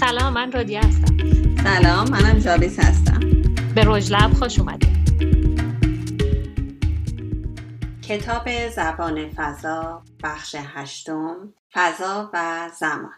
سلام من رودیا هستم. سلام منم جاویس هستم. به رژ لب خوش اومدید. کتاب زبان فضا بخش هشتم فضا و زمان.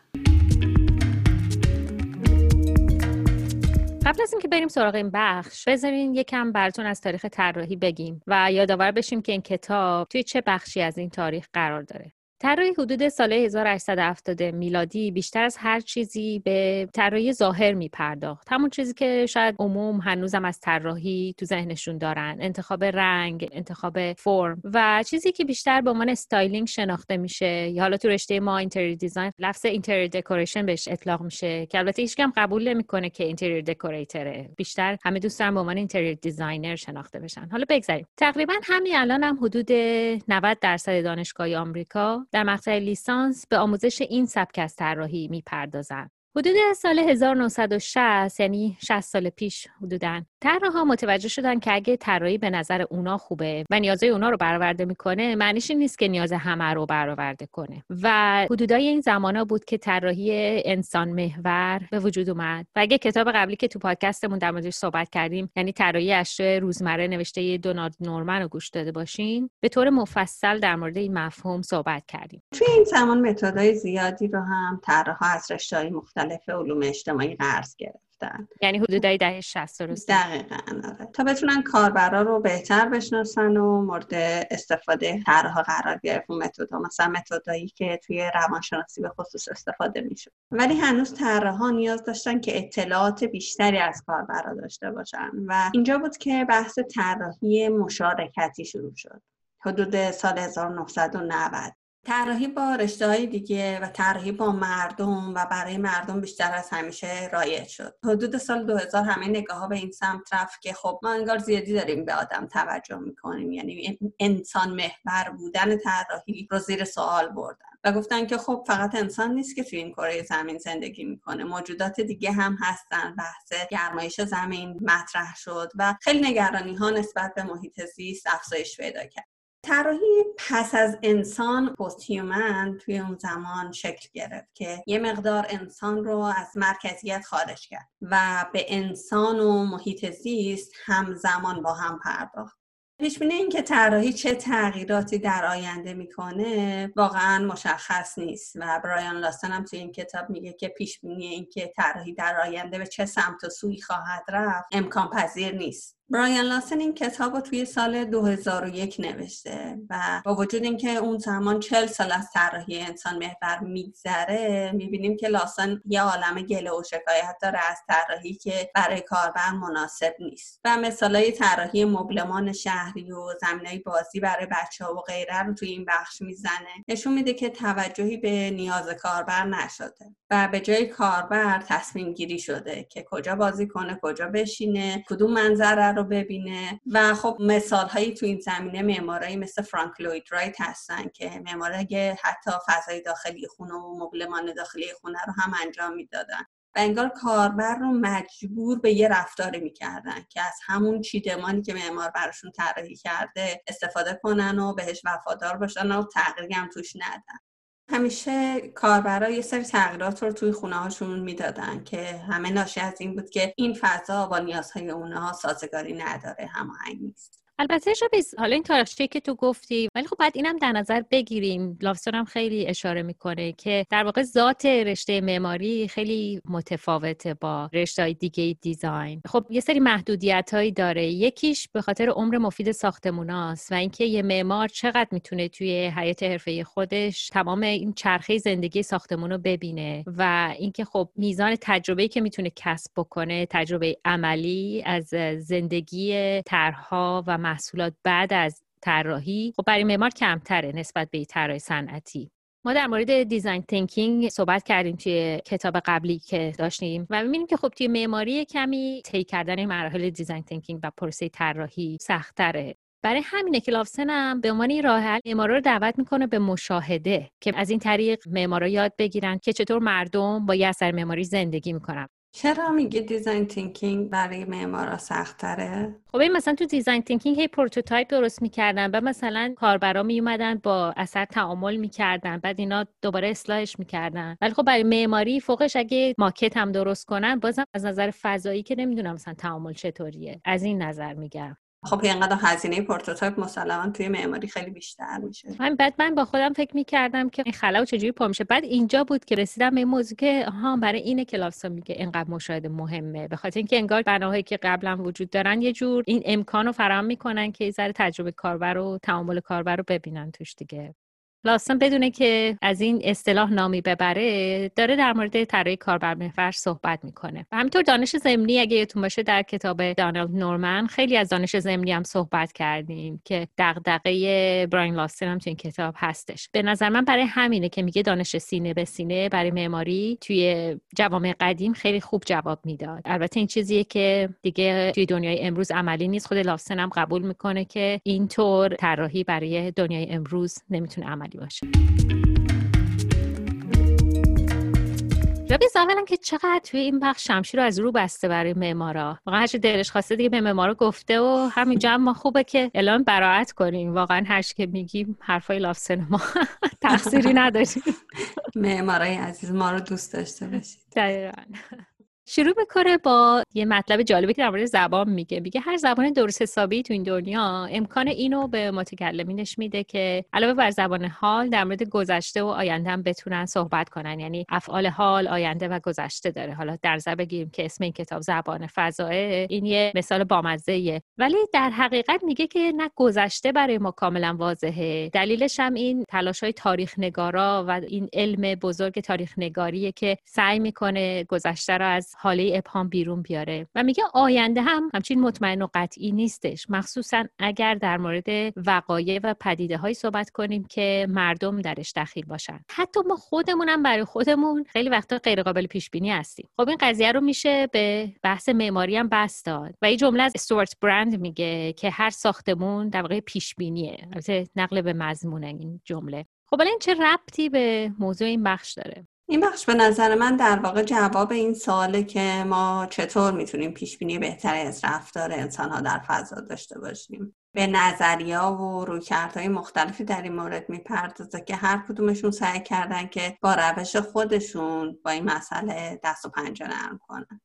قبل از اینکه بریم سراغ این بخش بذارین یکم براتون از تاریخ طراحی بگیم و یادآور بشیم که این کتاب توی چه بخشی از این تاریخ قرار داره. طراحی حدود سال 1870 میلادی بیشتر از هر چیزی به طراحی ظاهر می پرداخت همون چیزی که شاید عموم هنوزم از طراحی تو ذهنشون دارن. انتخاب رنگ انتخاب فرم و چیزی که بیشتر به عنوان styling شناخته میشه. یا حالا تو رشته ما interior design لفظ interior decoration بهش اطلاق میشه که البته هیچ کی قبول نمی‌کنه که interior decorator ه. بیشتر همه دوست دارن به عنوان interior designer شناخته بشن. حالا بگذاریم. تقریبا همین الان هم حدود 90 درصد دانشگاه آمریکا در مقطع لیسانس به آموزش این سبک از طراحی می‌پردازند حدود سال 1960 یعنی 60 سال پیش حدودا. طراحا متوجه شدن که اگه طراحی به نظر اونا خوبه و نیازهای اونا رو برآورده می‌کنه معنیش این نیست که نیاز همه رو برآورده کنه. و حدودای این زمانا بود که طراحی انسان محور به وجود اومد. و اگه کتاب قبلی که تو پادکستمون در موردش صحبت کردیم یعنی طراحی اشیاء روزمره نوشته دونالد نورمن رو گوش داده باشین به طور مفصل در مورد این مفهوم صحبت کردیم. توی این زمان متدای زیادی رو هم طراحا از رشته‌های مختلف علوم اجتماعی قرض گرفتن. یعنی حدودای دهه 60 درسته دقیقا آره. تا بتونن کاربرا رو بهتر بشناسن و مورد استفاده طرحها قرار گرفت اون متدها مثلا متدایی که توی روانشناسی به خصوص استفاده میشه ولی هنوز طراحها نیاز داشتن که اطلاعات بیشتری از کاربرا داشته باشن. و اینجا بود که بحث طراحی مشارکتی شروع شد. حدود سال 1990 طراحی با رشته های دیگه و طراحی با مردم و برای مردم بیشتر از همیشه رایج شد. حدود سال 2000 همه نگاه ها به این سمت رفت که خب ما انگار زیادی داریم به آدم توجه می‌کنیم. یعنی انسان محور بودن طراحی رو زیر سوال بردن و گفتن که خب فقط انسان نیست که توی این کره زمین زندگی می‌کنه. موجودات دیگه هم هستن. بحث گرمایش زمین مطرح شد و خیلی نگرانی ها نسبت به محیط زیست افزایش پیدا کرد. طراحی پس از انسان پست هیومن توی اون زمان شکل گرفت که یه مقدار انسان رو از مرکزیت خارج کرد و به انسان و محیط زیست همزمان با هم پرداخت. پیش این که طراحی چه تغییراتی در آینده می‌کنه واقعا مشخص نیست و برایان لاستن هم توی این کتاب میگه که پیش بینی این که طراحی در آینده به چه سمت و سوی خواهد رفت امکان پذیر نیست. برایان لاسن این کتاب رو توی سال 2001 نوشته و با وجود اینکه اون زمان 40 سال از طراحی انسان محور میگذره می‌بینیم که لاسن یه عالم گله و شکایت داره از طراحی که برای کاربر مناسب نیست. و مثالای طراحی مبلمان شهری و زمینای بازی برای بچه ها و غیره رو توی این بخش می‌زنه. نشون میده که توجهی به نیاز کاربر نشده و به جای کاربر تصمیم گیری شده که کجا بازی کنه کجا بشینه کدوم منظره رو ببینه. و خب مثال هایی تو این زمینه معمارایی مثل فرانک لوید رایت هستن که معمارای حتی فضای داخلی خونه و مبلمان داخلی خونه رو هم انجام می‌دادن. و انگار کاربر رو مجبور به یه رفتاری می‌کردن که از همون چیدمانی که معمار براشون طراحی کرده استفاده کنن و بهش وفادار باشن و تغییری هم توش ندن. همیشه کاربرا یه سری تغییرات رو توی خونه هاشون می‌دادن که همه ناشی از این بود که این فضا با نیازهای اونها سازگاری نداره هماهنگ نیست. البته شبیز حالا این تاریخچه که تو گفتی ولی خب بعد اینم در نظر بگیریم. لاوستون هم خیلی اشاره می‌کنه که در واقع ذات رشته معماری خیلی متفاوته با رشته های دیگه دیزاین. خب یه سری محدودیت هایی داره. یکیش به خاطر عمر مفید ساختموناست و اینکه یه معمار چقدر می‌تونه توی حیات حرفه خودش تمام این چرخه زندگی ساختمون رو ببینه و اینکه خب میزان تجربه‌ای که می‌تونه کسب بکنه تجربه عملی از زندگی طرحها و محصولات بعد از طراحی خب برای معمار کمتره نسبت به طراحی صنعتی. ما در مورد design thinking صحبت کردیم توی کتاب قبلی که داشتیم و می‌بینیم که خب توی معماری کمی طی کردن مراحل design thinking و پروسه طراحی سختره. برای همینه که لاوسن هم به عنوان راه حل معمارا رو دعوت می‌کنه به مشاهده که از این طریق معمارا یاد بگیرن که چطور مردم با یه اثر معماری زندگی می‌کنن. چرا میگه design thinking برای معمارا سختره؟ خب این مثلا تو design thinking هی prototype درست می‌کردن و مثلا کاربرا میومدن با اثر تعامل می‌کردن بعد اینا دوباره اصلاحش می‌کردن. ولی خب برای معماری فوقش اگه ماکت هم درست کنن بازم از نظر فضایی که نمی‌دونم مثلا تعامل چطوریه. از این نظر میگم. خب اینقدر هزینه prototype مسلما توی معماری خیلی بیشتر میشه. من بعد من با خودم فکر می‌کردم که این خلا چجوری پر میشه. بعد اینجا بود که رسیدم به این موضوع که ها برای اینه که میگه اینقدر مشاهده مهمه. به خاطر اینکه انگار بناهایی که قبلا وجود دارن یه جور این امکان رو فراهم می‌کنن که یه تجربه کاربر و تعامل کاربر رو ببینن توش دیگه. لاوسن بدون اینکه از این اصطلاح نامی ببره داره در مورد طراحی کاربر محور صحبت می‌کنه. و همینطور دانش ضمنی اگه یادتون باشه در کتاب دانالد نورمن خیلی از دانش ضمنی هم صحبت کردیم که دغدغه برایان لاوسن هم تو این کتاب هستش. به نظر من برای همینه که میگه دانش سینه به سینه برای معماری توی جوامع قدیم خیلی خوب جواب می‌داد. البته این چیزیه که دیگه توی دنیای امروز عملی نیست. خود لاسن هم قبول می‌کنه که اینطور طراحی برای دنیای امروز نمی‌تونه عملی عملی باشه. رابیز اولا که چقدر توی این بخش شمشیر رو از رو بسته برای معمارا. واقعا هرچی دلش خواسته دیگه به معمارا گفته و همینجا ما خوبه که اعلام براعت کنیم. واقعا هر که میگیم حرفای لافسن ما تقصیری نداریم. معمارای عزیز ما رو دوست داشته باشید. دقیقا. شروع می‌کنه با یه مطلب جالبی که در مورد زبان میگه. میگه هر زبان درست حسابی تو این دنیا امکان اینو به متکلمینش میده که علاوه بر زبان حال در مورد گذشته و آینده هم بتونن صحبت کنن. یعنی افعال حال آینده و گذشته داره. حالا در نظر بگیریم که اسم این کتاب زبان فضائه این یه مثال بامزه ولی در حقیقت میگه که نه گذشته برای ما کاملا واضحه. دلیلش هم این تلاش های تاریخ نگارا و این علم بزرگ تاریخ نگاریه که سعی می‌کنه گذشته را از حاله ابهام بیرون بیاره. و میگه آینده هم همچین مطمئن و قطعی نیستش. مخصوصا اگر در مورد وقایع و پدیده های صحبت کنیم که مردم درش دخیل باشن. حتی ما خودمونم برای خودمون خیلی وقتا غیر قابل پیش بینی هستیم. خب این قضیه رو میشه به بحث معماری هم بس داد. و این جمله از استوارت برند میگه که هر ساختمون در واقع پیش بینیه البته نقل به مضمون این جمله. خب این چه ربطی به موضوع این بخش داره؟ این بخش به نظر من در واقع جواب این سواله که ما چطور می‌تونیم پیش بینی بهتری از رفتار انسان ها در فضا داشته باشیم. به نظریا و رویکردهای مختلفی در این مورد می‌پردازه که هر کدومشون سعی کردن که با روش خودشون با این مسئله دست و پنجه نرم کنن.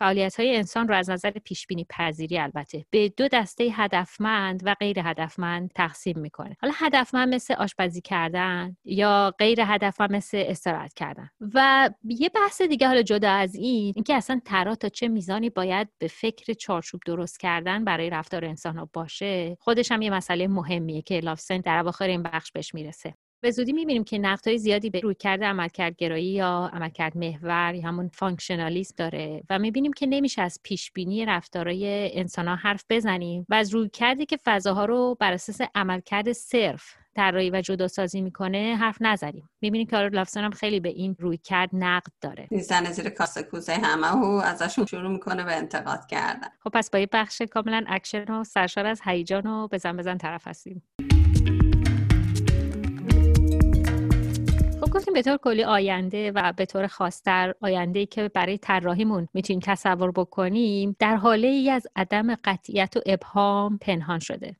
فعالیت های انسان رو از نظر پیش بینی پذیری البته. به دو دسته هدفمند و غیر هدفمند تقسیم می‌کنه. حالا هدفمند مثل آشپزی کردن یا غیر هدفمند مثل استراحت کردن. و یه بحث دیگه حالا جدا از این اینکه اصلا ترا تا چه میزانی باید به فکر چارچوب درست کردن برای رفتار انسان ها باشه خودش هم یه مسئله مهمیه که لافسن در اواخر این بخش بهش می‌رسه. به زودی می‌بینیم که نقدهای زیادی به رویکرد عملکردگرایی یا عملکرد محور یا همون فانکشنالیسم داره و می‌بینیم که نمیشه از پیش بینی رفتارهای انسان ها حرف بزنیم و از رویکردی که فضاها رو بر اساس عملکرد صرف طراحی و جدا سازی می‌کنه حرف نزنیم. می‌بینیم که لافسون هم خیلی به این رویکرد نقد داره. می‌زنه زیر کاسه کوزه همه و ازشون شروع می‌کنه به انتقاد کردن. خب پس با یه بخش کاملا اکشن و سرشار از هیجان و بزن بزن طرف هستیم. گفتیم به طور کلی آینده و به طور خاصتر آینده ای که برای طراحیمون می‌تونیم تصور بکنیم در هاله ای از عدم قطعیت و ابهام پنهان شده.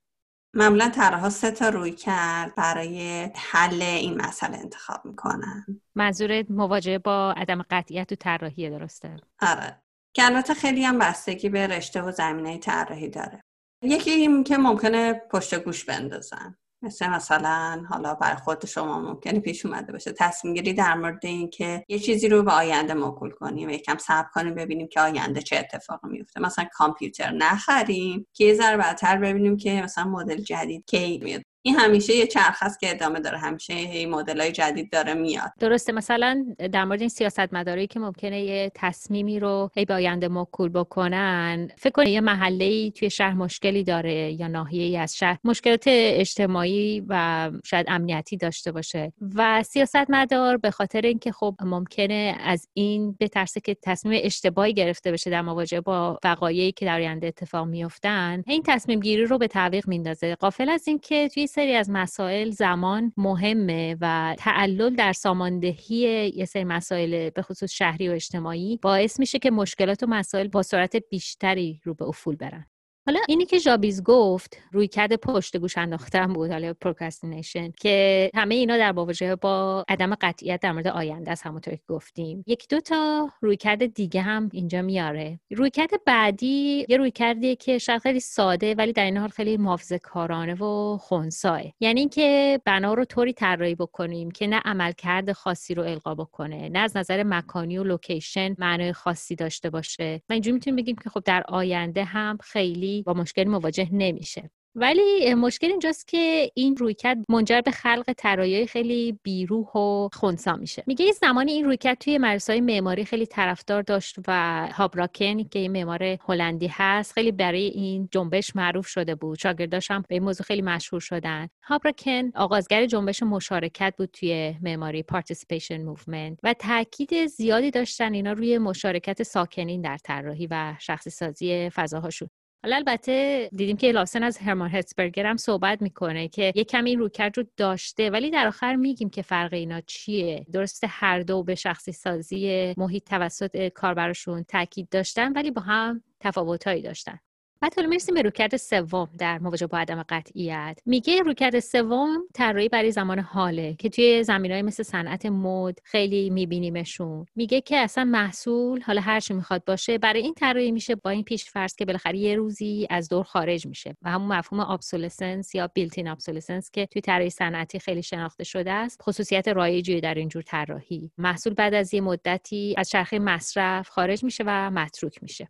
معمولا طراحا سه تا رویکرد برای حل این مسئله انتخاب می‌کنن. منظور مواجهه با عدم قطعیت و طراحی درسته؟ آره. که البته خیلی هم بستگی به رشته و زمینه طراحی داره. یکی این که ممکنه پشت گوش بندازن. مثل مثلا حالا بر خود شما ممکنه پیش اومده باشه. تصمیم گیری در مورد اینکه یه چیزی رو به آینده موکول کنیم و یکم صبر کنیم ببینیم که آینده چه اتفاقی میفته. مثلا کامپیوتر نخریم که یه ذره بعدتر ببینیم که مثلا مدل جدید کی میاد. این همیشه یه چرخ هست که ادامه داره همیشه یه مدل های جدید داره میاد. درسته مثلا در مورد این سیاست مداری که ممکنه یه تصمیمی رو هی به آینده موکول بکنن فکر کنید یه محله توی شهر مشکلی داره یا ناحیه از شهر مشکلات اجتماعی و شاید امنیتی داشته باشه. و سیاست مدار به خاطر اینکه خب ممکنه از این بترسه که تصمیم اشتباهی گرفته بشه در مواجهه با وقایعی که در آینده اتفاق میافتن این تصمیم گیری رو به تعویق میندازه. قافل از اینکه توی سری از مسائل زمان مهمه و تعلل در ساماندهی یه سری مسائل به خصوص شهری و اجتماعی باعث میشه که مشکلات و مسائل با سرعت بیشتری رو به افول برن. حالا اینی که جابیز گفت رویکرد پشت گوش انداختن بود حالا procrastination که همه اینا در مواجهه با عدم قطعیت در مورد آینده است همونطور که گفتیم. یک دو تا رویکرد دیگه هم اینجا میاره. رویکرد بعدی یه رویکردیه که شاید خیلی ساده ولی در عین حال خیلی محافظه کارانه و خونساه یعنی اینکه بنا رو طوری طراحی بکنیم که نه عملکرد خاصی رو القا بکنه نه از نظر مکانی و location معنای خاصی داشته باشه. و اینجوری می‌تونیم بگیم که خب در آینده هم خیلی با مشکلی مواجه نمیشه. ولی مشکل اینجاست که این رویکرد منجر به خلق طراحی خیلی بیروح و خونسا میشه. میگه یه زمانی این رویکرد توی مدرسه‌های معماری خیلی طرفدار داشت و هابراکن که یه معمار هلندی هست خیلی برای این جنبش معروف شده بود. شاگرداش هم به این موضوع خیلی مشهور شدن. هابراکن آغازگر جنبش مشارکت بود توی معماری participation movement و تاکید زیادی داشتن اینا روی مشارکت ساکنین در طراحی و شخصی سازی فضاهاشون. حالا البته دیدیم که لاسن از هرمان هتسبرگر هم صحبت می‌کنه که یه کمی این روکرد رو داشته ولی در آخر میگیم که فرق اینا چیه؟ درسته هر دو به شخصی سازی محیط توسط کاربرشون تاکید داشتن ولی با هم تفاوتهایی داشتن. بعد حالا می‌رسیم به رویکرد سوم در مواجهه با عدم قطعیت. میگه رویکرد سوم طراحی برای زمان حاله که توی های مثل صنعت مد خیلی میبینیمشون. میگه که اصلا محصول حالا هر چی می‌خواد باشه برای این طراحی میشه با این پیش فرض که بالاخره یه روزی از دور خارج میشه و همون مفهوم ابسولسنس یا بیلتین ابسولسنس که توی طراحی صنعتی خیلی شناخته شده است خصوصیت رایجی در اینجور طراحی. محصول بعد از یه مدتی از چرخه مصرف خارج میشه و متروک میشه.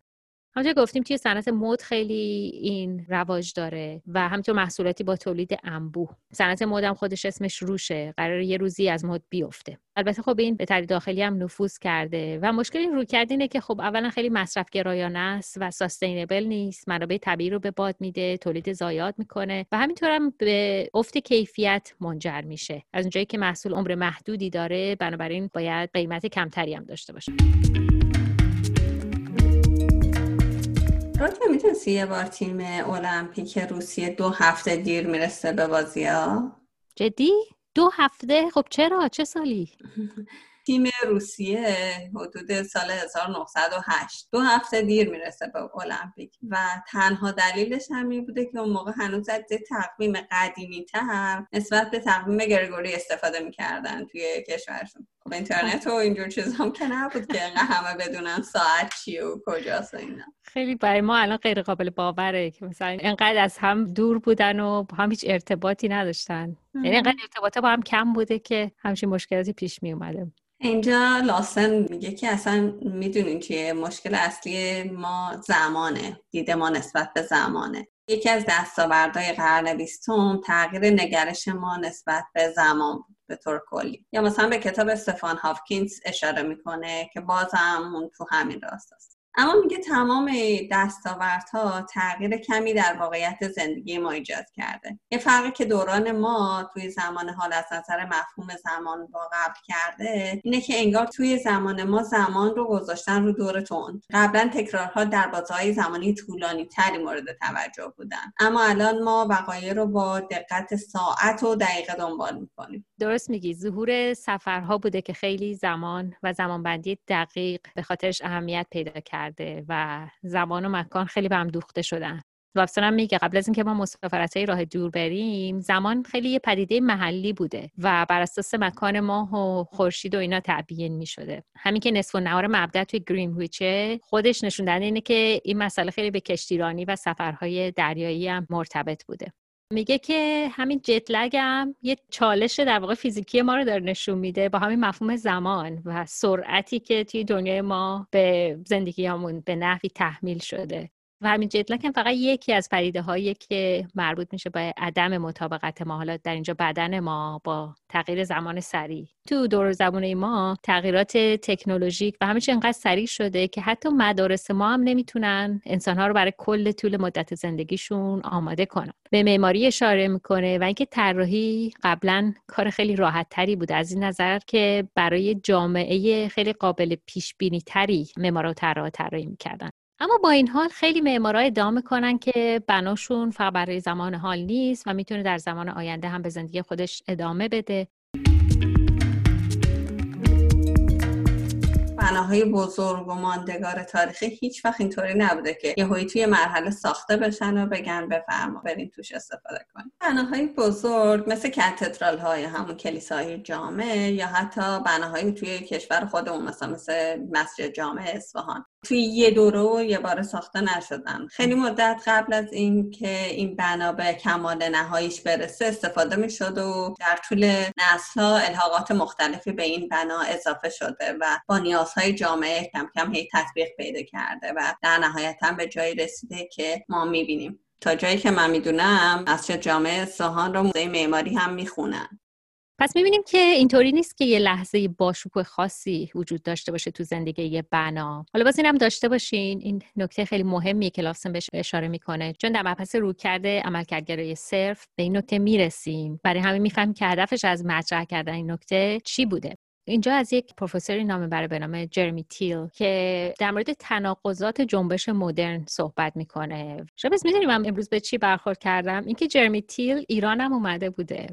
همونطور گفتیم توی صنعت مد خیلی این رواج داره و همینطور محصولاتی با تولید انبوه. صنعت مد هم خودش اسمش روشه قرار یه روزی از مد بیفته. البته خب این به طریق داخلی هم نفوذ کرده و مشکل این روی اینه که خب اولا خیلی مصرف گرایانه است و ساستینبل نیست منابع طبیعی رو به باد میده تولید زایاد می‌کنه و همینطور هم به افت کیفیت منجر میشه. از اونجایی که محصول عمر محدودی داره بنابراین باید قیمت کمتری هم داشته باشه. راتبه می‌تونستی یه بار تیم المپیک روسیه دو هفته دیر می‌رسه به بازی ها؟ جدی؟ دو هفته؟ خب چرا؟ چه سالی؟ تیم روسیه حدود سال 1908 دو هفته دیر می‌رسه به المپیک و تنها دلیلش همین بوده که اون موقع هنوز از تقویم قدیمی تر نسبت به تقویم گرگوری استفاده می‌کردن توی کشورشون خب اینترنت و اینجور چیز هم که نبود که همه بدونن ساعت چیه و کجاست اینا. خیلی برای ما الان غیر قابل باوره که مثلا اینقدر از هم دور بودن و با هم هیچ ارتباطی نداشتن. یعنی اینقدر ارتباطه با هم کم بوده که همچین مشکلاتی پیش می اومده. اینجا لاسن میگه که اصلا می‌دونین چیه؟ مشکل اصلی ما زمانه. دید ما نسبت به زمانه. یکی از دستاوردهای قرن بیستم تغییر نگرش ما نسبت به زمان بود. به طور کلی یا مثلا به کتاب استفان هافکینز اشاره می‌کنه که بازم اون تو همین راست است. اما میگه تمام دستاوردها تغییر کمی در واقعیت زندگی ما ایجاد کرده. یه فرقی که دوران ما توی زمان حال از نظر مفهوم زمان با قبل کرده اینه که انگار توی زمان ما زمان رو گذاشتن رو دور تند. قبلا تکرارها در بازهای زمانی طولانی تری مورد توجه بودن. اما الان ما وقایع رو با دقت ساعت و دقیقه دنبال می‌کنیم. درست میگی. ظهور سفرها بوده که خیلی زمان و زمانبندی دقیق به خاطرش اهمیت پیدا کرد و زمان و مکان خیلی به هم دوخته شدن. وابستون هم میگه قبل از اینکه ما مسافرت های راه دور بریم زمان خیلی یه پدیده محلی بوده و بر اساس مکان ماه و خورشید و اینا تعیین می‌شده. همین که نصف و نهار مبدا توی گرینویچه خودش نشون اینه که این مسئله خیلی به کشتیرانی و سفرهای دریایی هم مرتبط بوده. میگه که همین جتلگ هم یه چالش در واقع فیزیکی ما رو داره نشون میده با همین مفهوم زمان و سرعتی که توی دنیای ما به زندگیمون به نحوی تحمیل شده. و همین جتلک هم فقط یکی از پدیده هایی که مربوط میشه به عدم مطابقت ما. حالا در اینجا بدن ما با تغییر زمان سریع. تو دور زبونه ما تغییرات تکنولوژیک و همه انقدر سریع شده که حتی مدارس ما هم نمی‌تونن انسانها رو برای کل طول مدت زندگیشون آماده کنن. به معماری اشاره می‌کنه و اینکه طراحی قبلا کار خیلی راحت تری بود. از این نظر که برای جامعه خیلی قابل پیش بینی تری معمارا و طراحا طراحی می‌کردن. اما با این حال خیلی معمارا ادعا می‌کنن که بناشون فقط برای زمان حال نیست و می‌تونه در زمان آینده هم به زندگی خودش ادامه بده. بناهای بزرگ و ماندگار تاریخی هیچ وقت اینطوری نبوده که یه توی مرحله ساخته بشن و بگن بفرما برین توش استفاده کنید بناهای بزرگ مثل کاتدرال های همون کلیساهای جامع یا حتی بناهای توی کشور خودمون مثلا مثل مسجد جامع اصفهان. توی یه دوره یه بار ساخته نشدن. خیلی مدت قبل از این که این بنا به کمال نهاییش برسه استفاده می شد و در طول نسل ها الحاقات مختلفی به این بنا اضافه شده و با نیازهای جامعه کم کم هی تطبیق پیدا کرده و در نهایتا به جایی رسیده که ما بینیم تا جایی که من می‌دونم از جامعه ساهان رو موزه معماری هم می‌خونن. پس می‌بینیم که اینطوری نیست که یه لحظه باشکوه خاصی وجود داشته باشه تو زندگی یه بنا. حالا باز اینم داشته باشین. این نکته خیلی مهمیه که لافسن بهش اشاره می‌کنه. چون در مبحث رو کرده عملکردگرای صرف به این نکته می‌رسیم. برای همین می‌فهمیم که هدفش از مطرح کردن این نکته چی بوده. اینجا از یک پروفسوری نام می‌بره به نام جرمی تیل که در مورد تناقضات جنبش مدرن صحبت می‌کنه. شبز می‌دونیم من امروز به چی برخورد کردم؟ اینکه جرمی تیل ایرانم اومده بوده.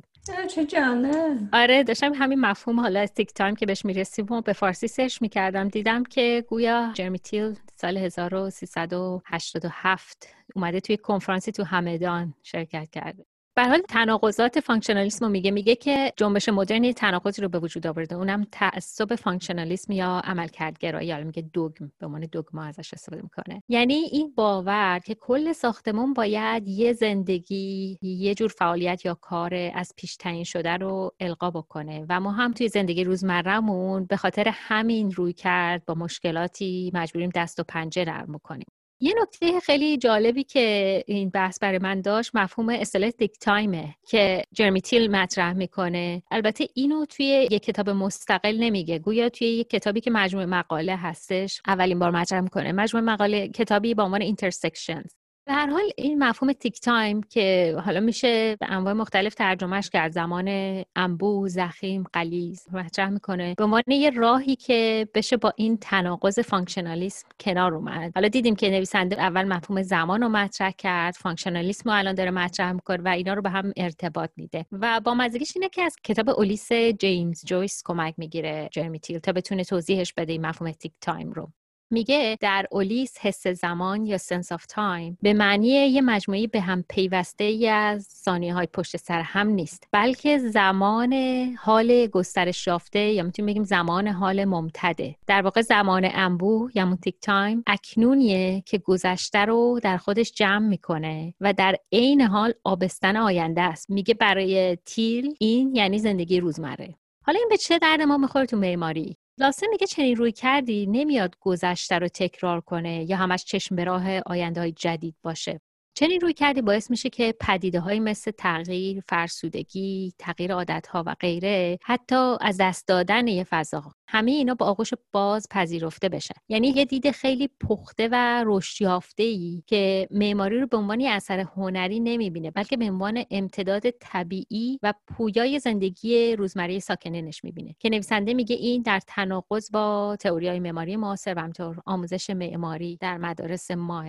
چه جالب آره داشتم همین مفهوم حالا از thick time که بهش می‌رسیم و به فارسی search می‌کردم دیدم که گویا جرمی تیل سال 1387 اومده توی کنفرانسی تو همدان شرکت کرده. به حال تناقضات فانکشنالیسم رو میگه میگه که جنبش مدرن تناقضی رو به وجود آورده. اونم تعصب فانکشنالیسم یا عملکردگرایی یا میگه دوگم به عنوان دوگما ازش استفاده می‌کنه. یعنی این باور که کل ساختمون باید یه زندگی یه جور فعالیت یا کار از پیش تعیین شده رو القا بکنه. و ما هم توی زندگی روزمرهمون به خاطر همین روی کرد با مشکلاتی مجبوریم دست و پنجه نرم کنیم یه نکته خیلی جالبی که این بحث برای من داشت مفهوم اصطلاح thick time ه که جرمی تیل مطرح می‌کنه. البته اینو توی یک کتاب مستقل نمیگه. گویا توی یک کتابی که مجموعه مقاله هستش اولین بار مطرح می‌کنه. مجموعه مقاله کتابی با عنوان Intersections به هر حال این مفهوم thick time که حالا میشه به انواع مختلف ترجمهش کرد. زمان انبوه ضخیم غلیظ مطرح می‌کنه. به عنوان یه راهی که بشه با این تناقض functionalism کنار اومد. حالا دیدیم که نویسنده اول مفهوم زمان رو مطرح کرد. functionalism رو الان داره مطرح می‌کنه و اینا رو به هم ارتباط میده. و بامزگیش اینه که از کتاب اولیس جیمز جویس کمک می‌گیره. جرمی تیل تا بتونه توضیحش بده این مفهوم thick time رو. میگه در اولیس حس زمان یا sense of time به معنی یه مجموعه‌ی به هم پیوسته ای از ثانیه های پشت سر هم نیست بلکه زمان حال گسترش یافته یا می‌تونیم بگیم زمان حال ممتده. در واقع زمان انبوه یا thick time اکنونیه که گذشته رو در خودش جمع می‌کنه و در عین حال آبستن آینده است. میگه برای تیل این یعنی زندگی روزمره. حالا این به چه درد ما می‌خوره تو معماری؟ لاسه میگه چنین روی کردی نمیاد گذشته رو تکرار کنه یا همش چشم به راه آینده های جدید باشه. چنین روی کردی باعث میشه که پدیده های مثل تغییر، فرسودگی، تغییر عادت ها و غیره حتی از دست دادن یه فضا همه اینا با آغوش باز پذیرفته بشه؟ یعنی یه دید خیلی پخته و رشد ای که معماری رو به عنوان اثر هنری نمی‌بینه بلکه به عنوان امتداد طبیعی و پویای زندگی روزمره ساکنینش می‌بینه. که نویسنده میگه این در تناقض با تئوری معماری معاصر و همطور آموزش معماری در مدارس ماه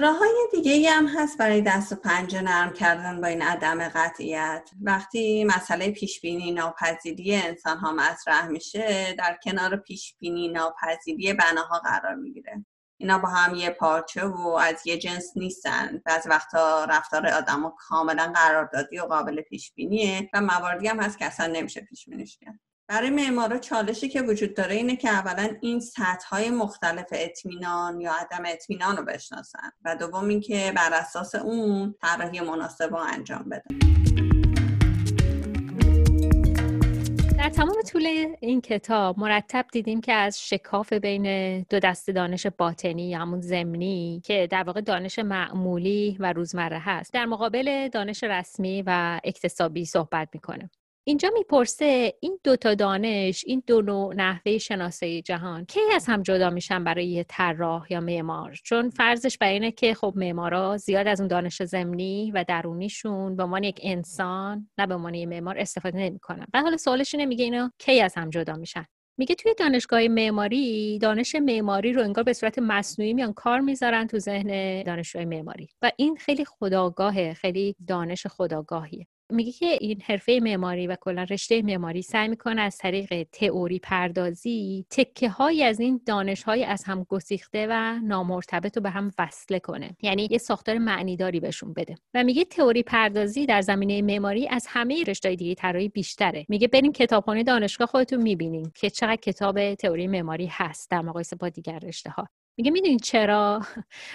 راه های دیگه هم هست برای دست و پنجه نرم کردن با این عدم قطعیت. وقتی مسئله پیشبینی ناپذیری انسان ها مطرح میشه در کنار پیشبینی ناپذیری بناها قرار می‌گیره. اینا با هم یه پارچه و از یه جنس نیستن بعض وقتا رفتار آدم کاملا قراردادی و قابل پیشبینیه و مواردی هم هست که اصلا نمیشه پیشبینیش کرد. برای معمارا چالشی که وجود داره اینه که اولا این سطح های مختلف اطمینان یا عدم اطمینان رو بشناسن و دوم اینکه بر اساس اون طراحی مناسب رو انجام بدن. در تمام طول این کتاب مرتب دیدیم که از شکاف بین دو دست دانش باطنی یا همون زمینی که در واقع دانش معمولی و روزمره هست در مقابل دانش رسمی و اکتسابی صحبت می‌کنه. اینجا می‌پرسه این دوتا دانش این دو نوع نحوه شناسایی جهان کی از هم جدا میشن برای یه طراح یا معمار؟ چون فرضش بر اینه که خب معمارا زیاد از اون دانش زمینی و درونیشون به عنوان یک انسان نه به عنوان معمار استفاده نمی‌کنن. و حالا سوالش اینه میگه اینا کی از هم جدا میشن؟ میگه توی دانشگاه معماری دانش معماری رو انگار به صورت مصنوعی میان کار می‌ذارن تو ذهن دانشجوی معماری. و این خیلی خداگاهه خیلی دانش خداگاهیه. میگه که این حرفه معماری و کلا رشته معماری سعی می‌کنه از طریق تئوری پردازی تکه های از این دانش های از هم گسیخته و نامرتبط رو به هم وصله کنه. یعنی یه ساختار معنیداری بهشون بده. و میگه تئوری پردازی در زمینه معماری از همه رشته دیگه طراحی بیشتره. میگه بریم کتابخونه دانشگاه خودتون می‌بینین که چقدر کتاب تئوری معماری هست در مقایسه با دیگر رشته ها میگه می‌دونید چرا؟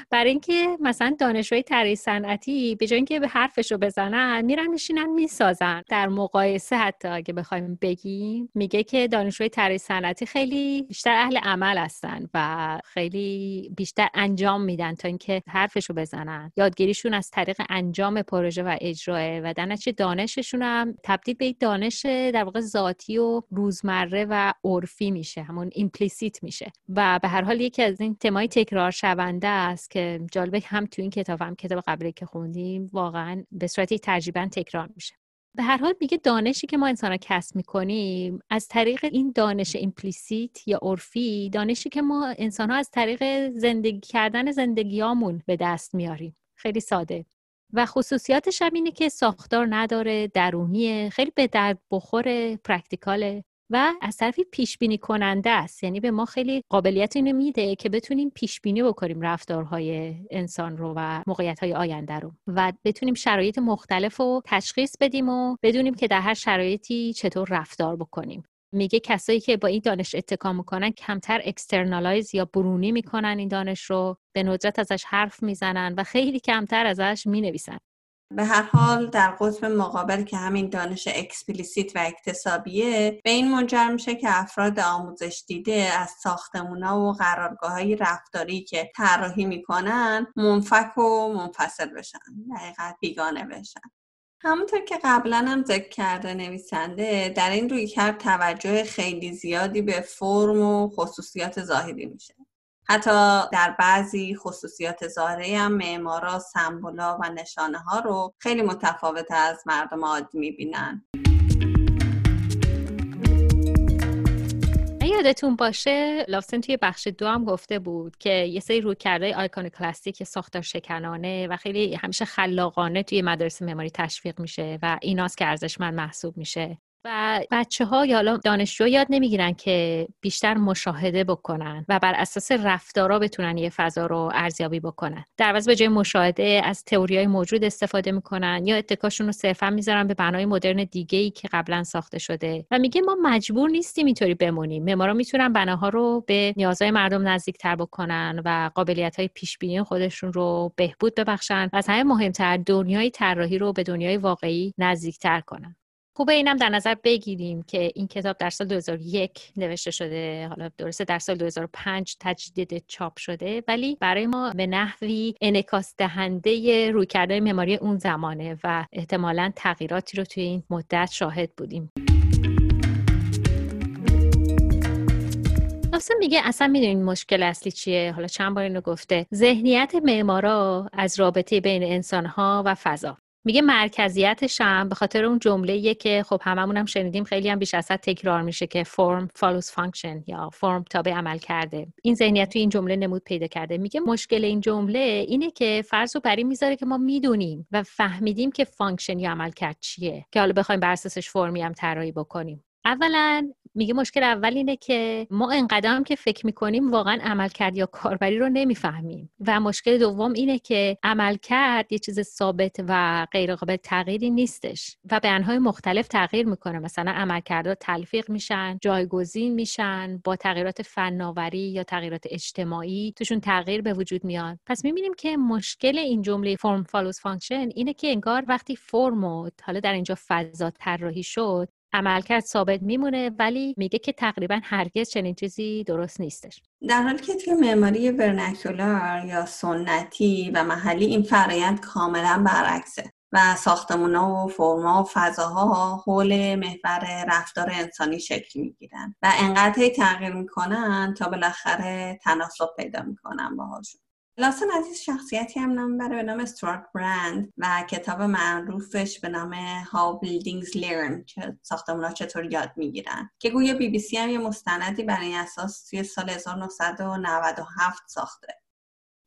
برای اینکه مثلا دانشجوی طراحی صنعتی به جای اینکه به حرفش رو بزنن میرن میشینن می‌سازن. در مقایسه حتی اگه بخوایم بگیم میگه که دانشجوی طراحی صنعتی خیلی بیشتر اهل عمل هستن و خیلی بیشتر انجام میدن تا اینکه حرفش رو بزنن. یادگیریشون از طریق انجام پروژه و اجراه و در دانششون هم تبدیل به دانش در واقع ذاتی و روزمره و عرفی میشه همون ایمپلیسیت میشه. و به هر حال یکی از این تمای تکرار شونده است که جالبه هم تو این کتاب هم کتاب قبلی که خوندیم واقعا به صورتی ترجیبا تکرار میشه. به هر حال میگه دانشی که ما انسان ها کسب می‌کنیم از طریق این دانش implicit یا عرفی دانشی که ما انسان ها از طریق زندگی کردن زندگیامون به دست میاریم. خیلی ساده. و خصوصیاتش هم اینه که ساختار نداره درونیه خیلی به درد بخور practical ه. و از طرفی پیش بینی کننده است. یعنی به ما خیلی قابلیت اینو میده که بتونیم پیش بینی بکنیم رفتارهای انسان رو و موقعیت های آینده رو و بتونیم شرایط مختلف رو تشخیص بدیم و بدونیم که در هر شرایطی چطور رفتار بکنیم. میگه کسایی که به این دانش اتکا می‌کنن کمتر externalize یا برونی می‌کنن این دانش رو به ندرت ازش حرف می‌زنن و خیلی کمتر ازش می‌نویسن. به هر حال در قطب مقابل که همین دانش explicit و اکتسابیه به این منجر میشه که افراد آموزش دیده از ساختمونا و قرارگاه های رفتاری که طراحی می‌کنن منفک و منفصل بشن در حقیقت بیگانه بشن. همونطور که قبلا هم ذکر کرده نویسنده در این روی کرد توجه خیلی زیادی به فرم و خصوصیات ظاهری میشه. حتی در بعضی خصوصیات ظاهری هم معمارا سمبولا و نشانه ها رو خیلی متفاوت از مردم عادی می‌بینن. یادتون باشه لافسن توی بخش دو هم گفته بود که یه سری رویکردهای آیکون کلاسیک ساختار شکنانه و خیلی همیشه خلاقانه توی مدارس معماری تشویق میشه و ایناست که ارزشمند محسوب میشه. و بچه ها یا دانشجو یاد نمی‌گیرن که بیشتر مشاهده بکنن و بر اساس رفتارا بتونن یه فضا رو ارزیابی بکنن. در به جای مشاهده از تئوری های موجود استفاده می‌کنن یا اتکاشون رو صرفا می‌ذارن به بنای مدرن دیگه ای که قبلا ساخته شده و میگه ما مجبور نیستیم اینطوری بمونیم. معمارا می‌تونن بناها رو به نیازهای مردم نزدیکتر بکنن و قابلیت های پیش بینی خودشون رو بهبود ببخشن و از همه مهمتر دنیای طراحی رو به دنیای واقعی نزدیکتر کنن. خوبه اینم در نظر بگیریم که این کتاب در سال 2001 نوشته شده حالا درسته در سال 2005 تجدید چاپ شده ولی برای ما به نحوی انکاس دهنده رویکردهای معماری اون زمانه و احتمالا تغییراتی رو توی این مدت شاهد بودیم. اصلا میگه اصلا می‌دونین مشکل اصلی چیه؟ حالا چند بار اینو گفته. ذهنیت معمارا از رابطه بین انسانها و فضا. میگه مرکزیتش هم به خاطر اون جمله که خب هممون هم شنیدیم خیلی هم بیش از تکرار میشه که form follows function یا فرم تابع عملکرده. این ذهنیت تو این جمله نمود پیدا کرده. میگه مشکل این جمله اینه که فرض رو بر این می‌ذاره که ما می‌دونیم و فهمیدیم که function یا عملکرد چیه. که حالا بخوایم بر اساسش فرمی هم طراحی بکنیم. اولا میگه مشکل اول اینه که ما انقدر که فکر می‌کنیم واقعا عملکرد یا کاربری رو نمی‌فهمیم. و مشکل دوم اینه که عملکرد یه چیز ثابت و غیر قابل تغییری نیستش. و به انحای مختلف تغییر می‌کنه. مثلا عملکردها تلفیق میشن جایگزین میشن با تغییرات فناوری یا تغییرات اجتماعی توشون تغییر به وجود میاد. پس می‌بینیم که مشکل این جمله form follows function اینه که انگار وقتی فرم حالا در اینجا فضا طراحی شد عملکرد ثابت میمونه ولی میگه که تقریبا هرگز چنین چیزی درست نیستش. در حالی که توی معماری vernacular یا سنتی و محلی این فرایند کاملا برعکسه و ساختمونا و فرما و فضاها حول محور رفتار انسانی شکل می‌گیرن و انقدر تغییر می‌کنن تا بالاخره تناسب پیدا می‌کنن باهاشون. لاسن عزیز شخصیتی هم نام بره به نام استوارت برند و کتاب معروفش به نام How Buildings Learn که ساختمون ها چطور یاد می‌گیرن. که گویا بی بی سی هم یه مستندی برای این اساس توی سال 1997 ساخته.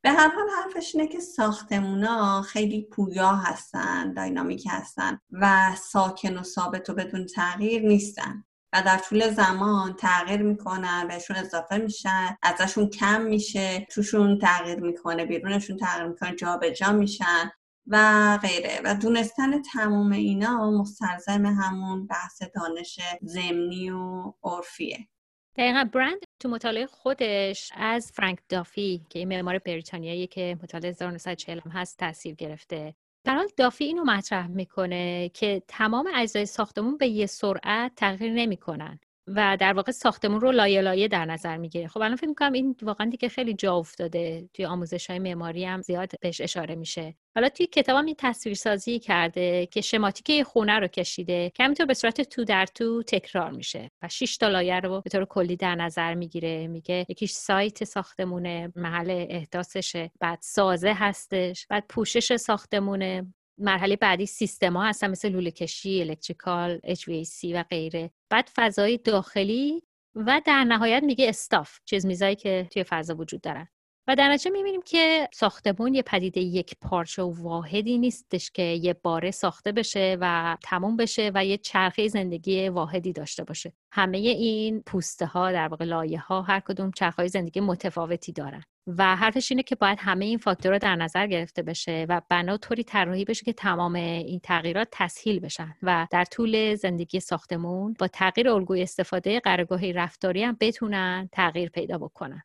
به هر حال حرفش اینه که ساختمونا خیلی پویا هستن داینامیک هستن و ساکن و ثابت و بدون تغییر نیستن. و در طول زمان تغییر می‌کنن بهشون اضافه میشن ازشون کم میشه توشون تغییر می‌کنه بیرونشون تغییر می‌کنه جابجا میشن و غیره. و دونستن تمام اینا مستلزم همون بحث دانش زمینی و عرفیه. دقیقا برند تو مطالعه خودش از فرانک دافی که این معمار بریتانیایی که مطالعه 1940 هست تاثیر گرفته. در حال دافی اینو مطرح می‌کنه که تمام اجزای ساختمون به یه سرعت تغییر نمی‌کنن. و در واقع ساختمون رو لایه لایه در نظر می‌گیره. خب الان فکر می‌کنم این واقعا دیگه خیلی جا افتاده. توی آموزش های معماری هم زیاد بهش اشاره میشه. حالا توی کتابم این تصویر سازی کرده که شماتیک خونه رو کشیده که همینطور به صورت تو در تو تکرار میشه و 6 تا لایه رو به طور کلی در نظر می‌گیره. میگه یکیش سایت ساختمونه محل احداثشه بعد سازه هستش بعد پوشش ساختمونه. مرحله بعدی سیستما هستن مثل لوله کشی، الکتریکال، HVAC و غیره. بعد فضای داخلی و در نهایت میگه استاف چیز میزایی که توی فضا وجود دارن. و در نتیجه می‌بینیم که ساختمون یه پدیده یک پارچه و واحدی نیستش که یه باره ساخته بشه و تموم بشه و یه چرخه زندگی واحدی داشته باشه همه این پوسته ها در واقع لایه ها هر کدوم چرخهای زندگی متفاوتی دارن و حرفش اینه که باید همه این فاکتورها در نظر گرفته بشه و بنا طوری طراحی بشه که تمام این تغییرات تسهیل بشن و در طول زندگی ساختمون با تغییر الگوی استفاده قرارگاهی رفتاری هم بتونن تغییر پیدا بکنن.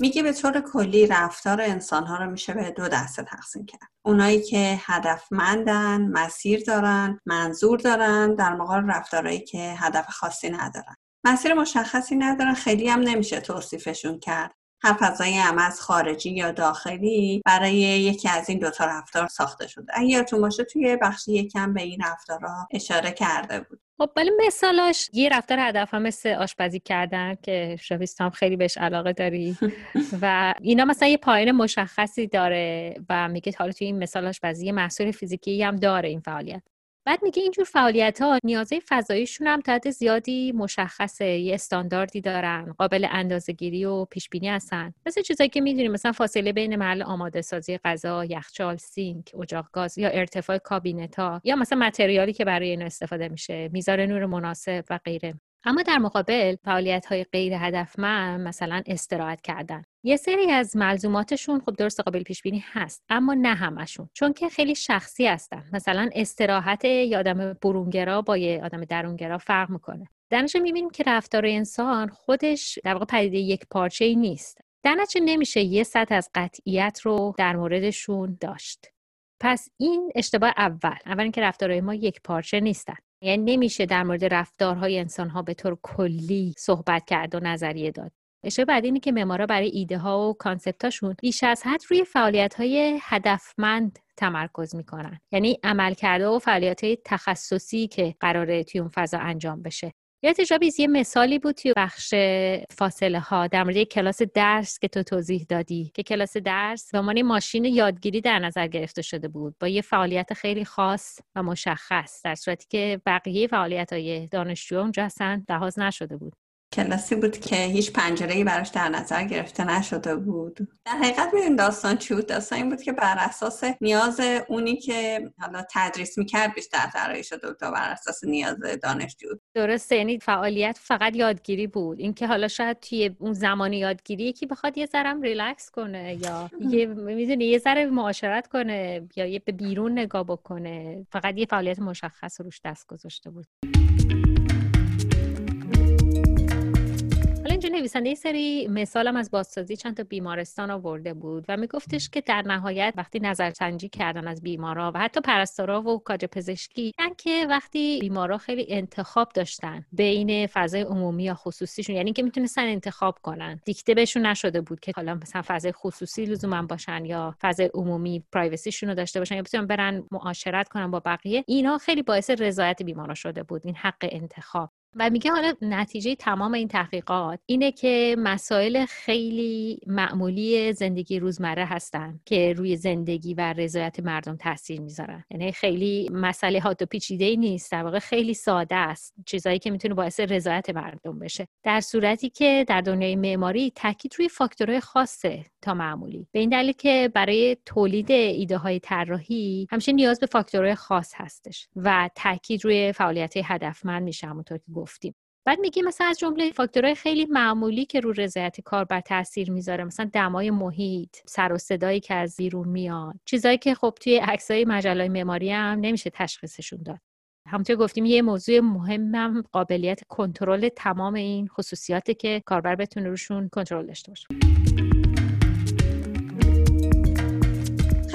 میگه به طور کلی رفتار انسان ها رو میشه به دو دسته تقسیم کرد. اونایی که هدفمندن مسیر دارن منظور دارن در مقابل رفتارهایی که هدف خاصی ندارن. مسیر مشخصی ندارن. خیلی هم نمیشه توصیفشون کرد. هم فضای از خارجی یا داخلی برای یکی از این دوتا رفتار ساخته شده اگه یادتون باشه توی بخش یکم به این رفتارها اشاره کرده بود. خب ولی مثالاش یه رفتار هدف هم مثل آشپزی کردن که شاویست هم خیلی بهش علاقه داری. و اینا مثلا یه پایین مشخصی داره و میگه حالا توی این مثال آشپزی یه محصول فیزیکی هم داره این فعالیت. بعد میگه اینجور فعالیت ها نیازه فضاییشون هم تا زیادی مشخصه یه استانداردی دارن قابل اندازهگیری و پیش بینی هستن. مثل چیزایی که می‌دونیم مثلا فاصله بین محل آماده سازی غذا یخچال سینک اجاق گاز یا ارتفاع کابینت ها یا مثلا متریالی که برای این استفاده میشه میزار نور مناسب و غیره. اما در مقابل فعالیت های غیر هدفمند مثلا استراحت کردن. یه سری از ملزوماتشون خب درست قابل پیش بینی هست اما نه همشون. چون که خیلی شخصی هستن. مثلا استراحت یه آدم برونگرا با یه آدم درونگرا فرق می‌کنه. در می‌بینیم که رفتار انسان خودش در واقع پدیده یک پارچه ای نیست. در نمیشه یه سطح از قطعیت رو در موردشون داشت. پس این اشتباه اول. اول اینکه رفتارهای ما یک پارچه نیستن. یعنی نمیشه در مورد رفتارهای انسان ها به طور کلی صحبت کرد و نظریه داد. اشاره بعد اینه که معمارا برای ایده ها و کانسپتاشون بیش از حد روی فعالیت های هدفمند تمرکز می‌کنن. یعنی عملکرده و فعالیت های تخصصی که قراره توی اون فضا انجام بشه. یا تجابیز یه مثالی بود توی بخش فاصله ها در مورد کلاس درس که تو توضیح دادی که کلاس درس به عنوان ماشین یادگیری در نظر گرفته شده بود با یه فعالیت خیلی خاص و مشخص در صورتی که بقیه فعالیت های دانشجو اونجا اصلا لحاظ نشده بود. کلاسی بود که هیچ پنجره براش در نظر گرفته نشده بود. در حقیقت میدون داستان چی بود؟ داستان این بود که بر اساس نیاز اونی که حالا تدریس می‌کرد بیشتر طراحی شده بود تا بر اساس نیاز دانشجو. درسته یعنی فعالیت فقط یادگیری بود. اینکه حالا شاید توی اون زمان یادگیری یکی بخواد یه ذرم ریلکس کنه یا یه می‌دونی یه ذره معاشرت کنه یا یه به بیرون نگاه بکنه. فقط یه فعالیت مشخص روش دست گذاشته بود. نویسنده یه سری مثالم از بازسازی چند تا بیمارستان آورده بود و میگفتش که در نهایت وقتی نظرسنجی کردن از بیمارا و حتی پرستارا و کاج پزشکی که وقتی بیمارا خیلی انتخاب داشتن بین فضای عمومی یا خصوصیشون یعنی که می‌تونستن انتخاب کنن. دیکته بهشون نشده بود که حالا مثلا فضای خصوصی لزوما باشن یا فضای عمومی پرایوسیشون رو داشته باشن یا بتونن برن معاشرت کنن با بقیه اینا خیلی باعث رضایت بیمارا شده بود این حق انتخاب. و میگه حالا نتیجه تمام این تحقیقات اینه که مسائل خیلی معمولی زندگی روزمره هستن که روی زندگی و رضایت مردم تاثیر می‌ذارن. یعنی خیلی مسئله هات و پیچیده ای نیست. در واقع خیلی ساده است. چیزایی که می‌تونه باعث رضایت مردم بشه. در صورتی که در دنیای معماری تاکید روی فاکتورهای خاصه تا معمولی. به این دلیل که برای تولید ایده های طراحی همیشه نیاز به فاکتورهای خاص هستش و تاکید روی فعالیت هدفمند میشه همونطور که گفتیم. بعد میگی مثلا از جمله فاکتورهای خیلی معمولی که رو رضایت کاربر تاثیر می‌ذاره مثلا دمای محیط سر و صدایی که از بیرون میاد چیزایی که خب توی عکسای مجله معماری هم نمیشه تشخیصشون داد. همونطور گفتیم یه موضوع مهمم قابلیت کنترل تمام این خصوصیاتی که کاربر بتونه روشون کنترل داشته باشه.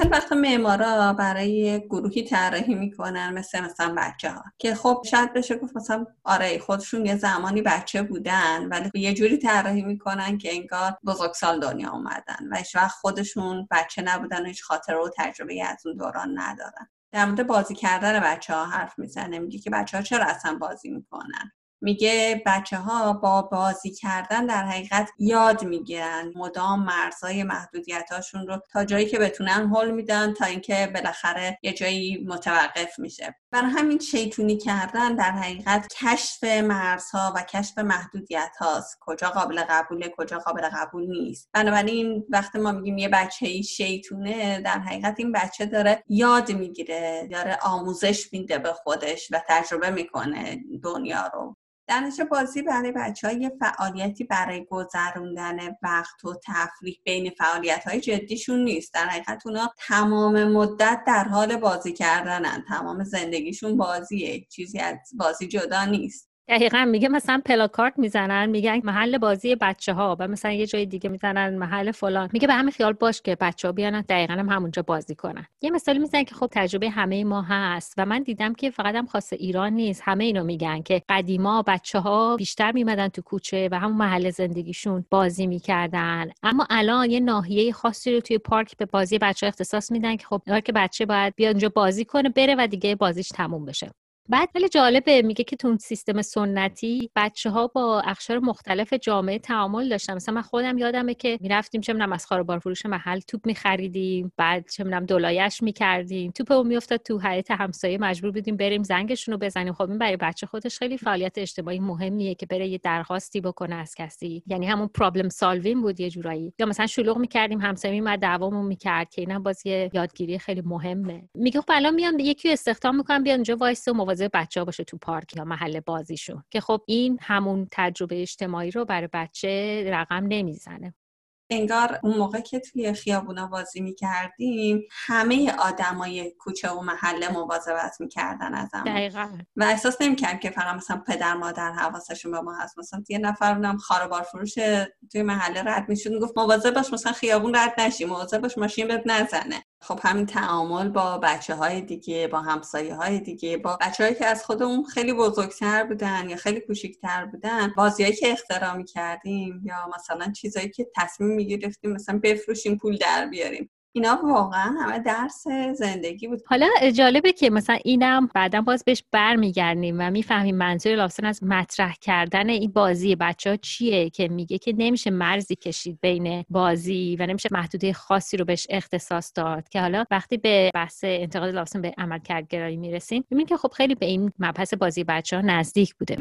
خیلی وقت معمارا برای گروهی طراحی می‌کنن مثل مثلا بچه ها که خب شاید بشه گفت مثلا آره خودشون یه زمانی بچه بودن ولی یه جوری طراحی می‌کنن که انگار بزرگسال دنیا اومدن و هیچ وقت خودشون بچه نبودن و هیچ خاطره و تجربه از اون دوران ندارن. در مورد بازی کردن بچه ها حرف می‌زنه میگه که بچه ها چرا اصلا بازی می‌کنن؟ میگه بچه ها با بازی کردن در حقیقت یاد می‌گیرن مدام مرزهای محدودیتاشون رو تا جایی که بتونن حل میدن تا اینکه بالاخره یه جایی متوقف میشه. برای همین شیطونی کردن در حقیقت کشف مرزها و کشف محدودیت هاست کجا قابل قبوله کجا قابل قبول نیست. بنابراین وقتی ما میگیم یه بچه شیطونه در حقیقت این بچه داره یاد می‌گیره داره آموزش میده به خودش و تجربه می‌کنه دنیا رو. در بازی برای بچه های فعالیتی برای گذروندن وقت و تفریح بین فعالیت های جدیشون نیست. در حقیقت اونا تمام مدت در حال بازی کردنن. تمام زندگیشون بازیه. چیزی از بازی جدا نیست. دقیقا میگه مثلا پلاکارت می‌زنن میگن محل بازی بچه ها و مثلا یه جای دیگه می‌زنن محل فلان. میگه به همین خیال باش که بچه ها بیان دقیقا هم همونجا بازی کنن. یه مثالی می‌زنن که خب تجربه همه ما هست و من دیدم که فقط هم خاص ایران نیست همه اینو میگن که قدیما بچه ها بیشتر میمدن تو کوچه و همون محل زندگیشون بازی می‌کردن. اما الان یه ناحیه خاصی رو توی پارک به بازی بچه ها اختصاص میدن که خب که بچه باید بیاد اونجا بازی کنه بره و دیگه بازیش تموم بشه. بعد خیلی جالبه میگه که تو سیستم سنتی بچه ها با اقشار مختلف جامعه تعامل داشتن. مثلا من خودم یادمه که می‌رفتیم چه می‌دونم از خواربار فروش محل توپ میخریدیم بعد چه می‌دونم دولایه‌ش می‌کردیم. توپ اون میافتاد تو حیاط همسایه مجبور بودیم بریم زنگشون رو بزنیم. خب این برای بچه خودش خیلی فعالیت اجتماعی مهمیه که بره یه درخواستی بکنه از کسی. یعنی همون problem solving بود یه جورایی. یا مثلا شلوغ می‌کردیم همسایه میومد دعوامون می‌کرد که اینا بازی یادگیری خیلی مهمه. میگه خب الان میام یکی استخدام می‌کنم بیان اونجا وایسه و مواظب بچه ها باشه تو پارک یا محل بازیشون که خب این همون تجربه اجتماعی رو برای بچه رقم نمی‌زنه. انگار اون موقع که توی خیابونا بازی می‌کردیم همه آدمای کوچه و محله مواظبت می‌کردن از دقیقا. و احساس نمی‌کردم که فقط مثلا پدر مادر حواسشون به ما هست. مثلا یه نفر اونم خاربار فروش توی محله رد می‌شد می‌گفت مواظب باش مثلا خیابون رد نشی مواظب باش ماشین بهت نزنه. خب همین تعامل با بچه های دیگه با همسایه های دیگه با بچه هایی که از خودمون خیلی بزرگتر بودن یا خیلی کوچیکتر بودن بازیهایی که اختراع کردیم یا مثلا چیزایی که تصمیم می‌گرفتیم مثلا بفروشیم پول در بیاریم. اینا واقعا همه درس زندگی بود. حالا جالبه که مثلا اینم بعدا باز بهش برمیگردیم و می‌فهمیم منظور لافسن از مطرح کردن این بازی بچه ها چیه که میگه که نمیشه مرزی کشید بین بازی و نمیشه محدوده خاصی رو بهش اختصاص داد. که حالا وقتی به بحث انتقاد لافسن به عملکردگرایی می‌رسیم می‌بینیم که خب خیلی به این مبحث بازی بچه ها نزدیک بوده.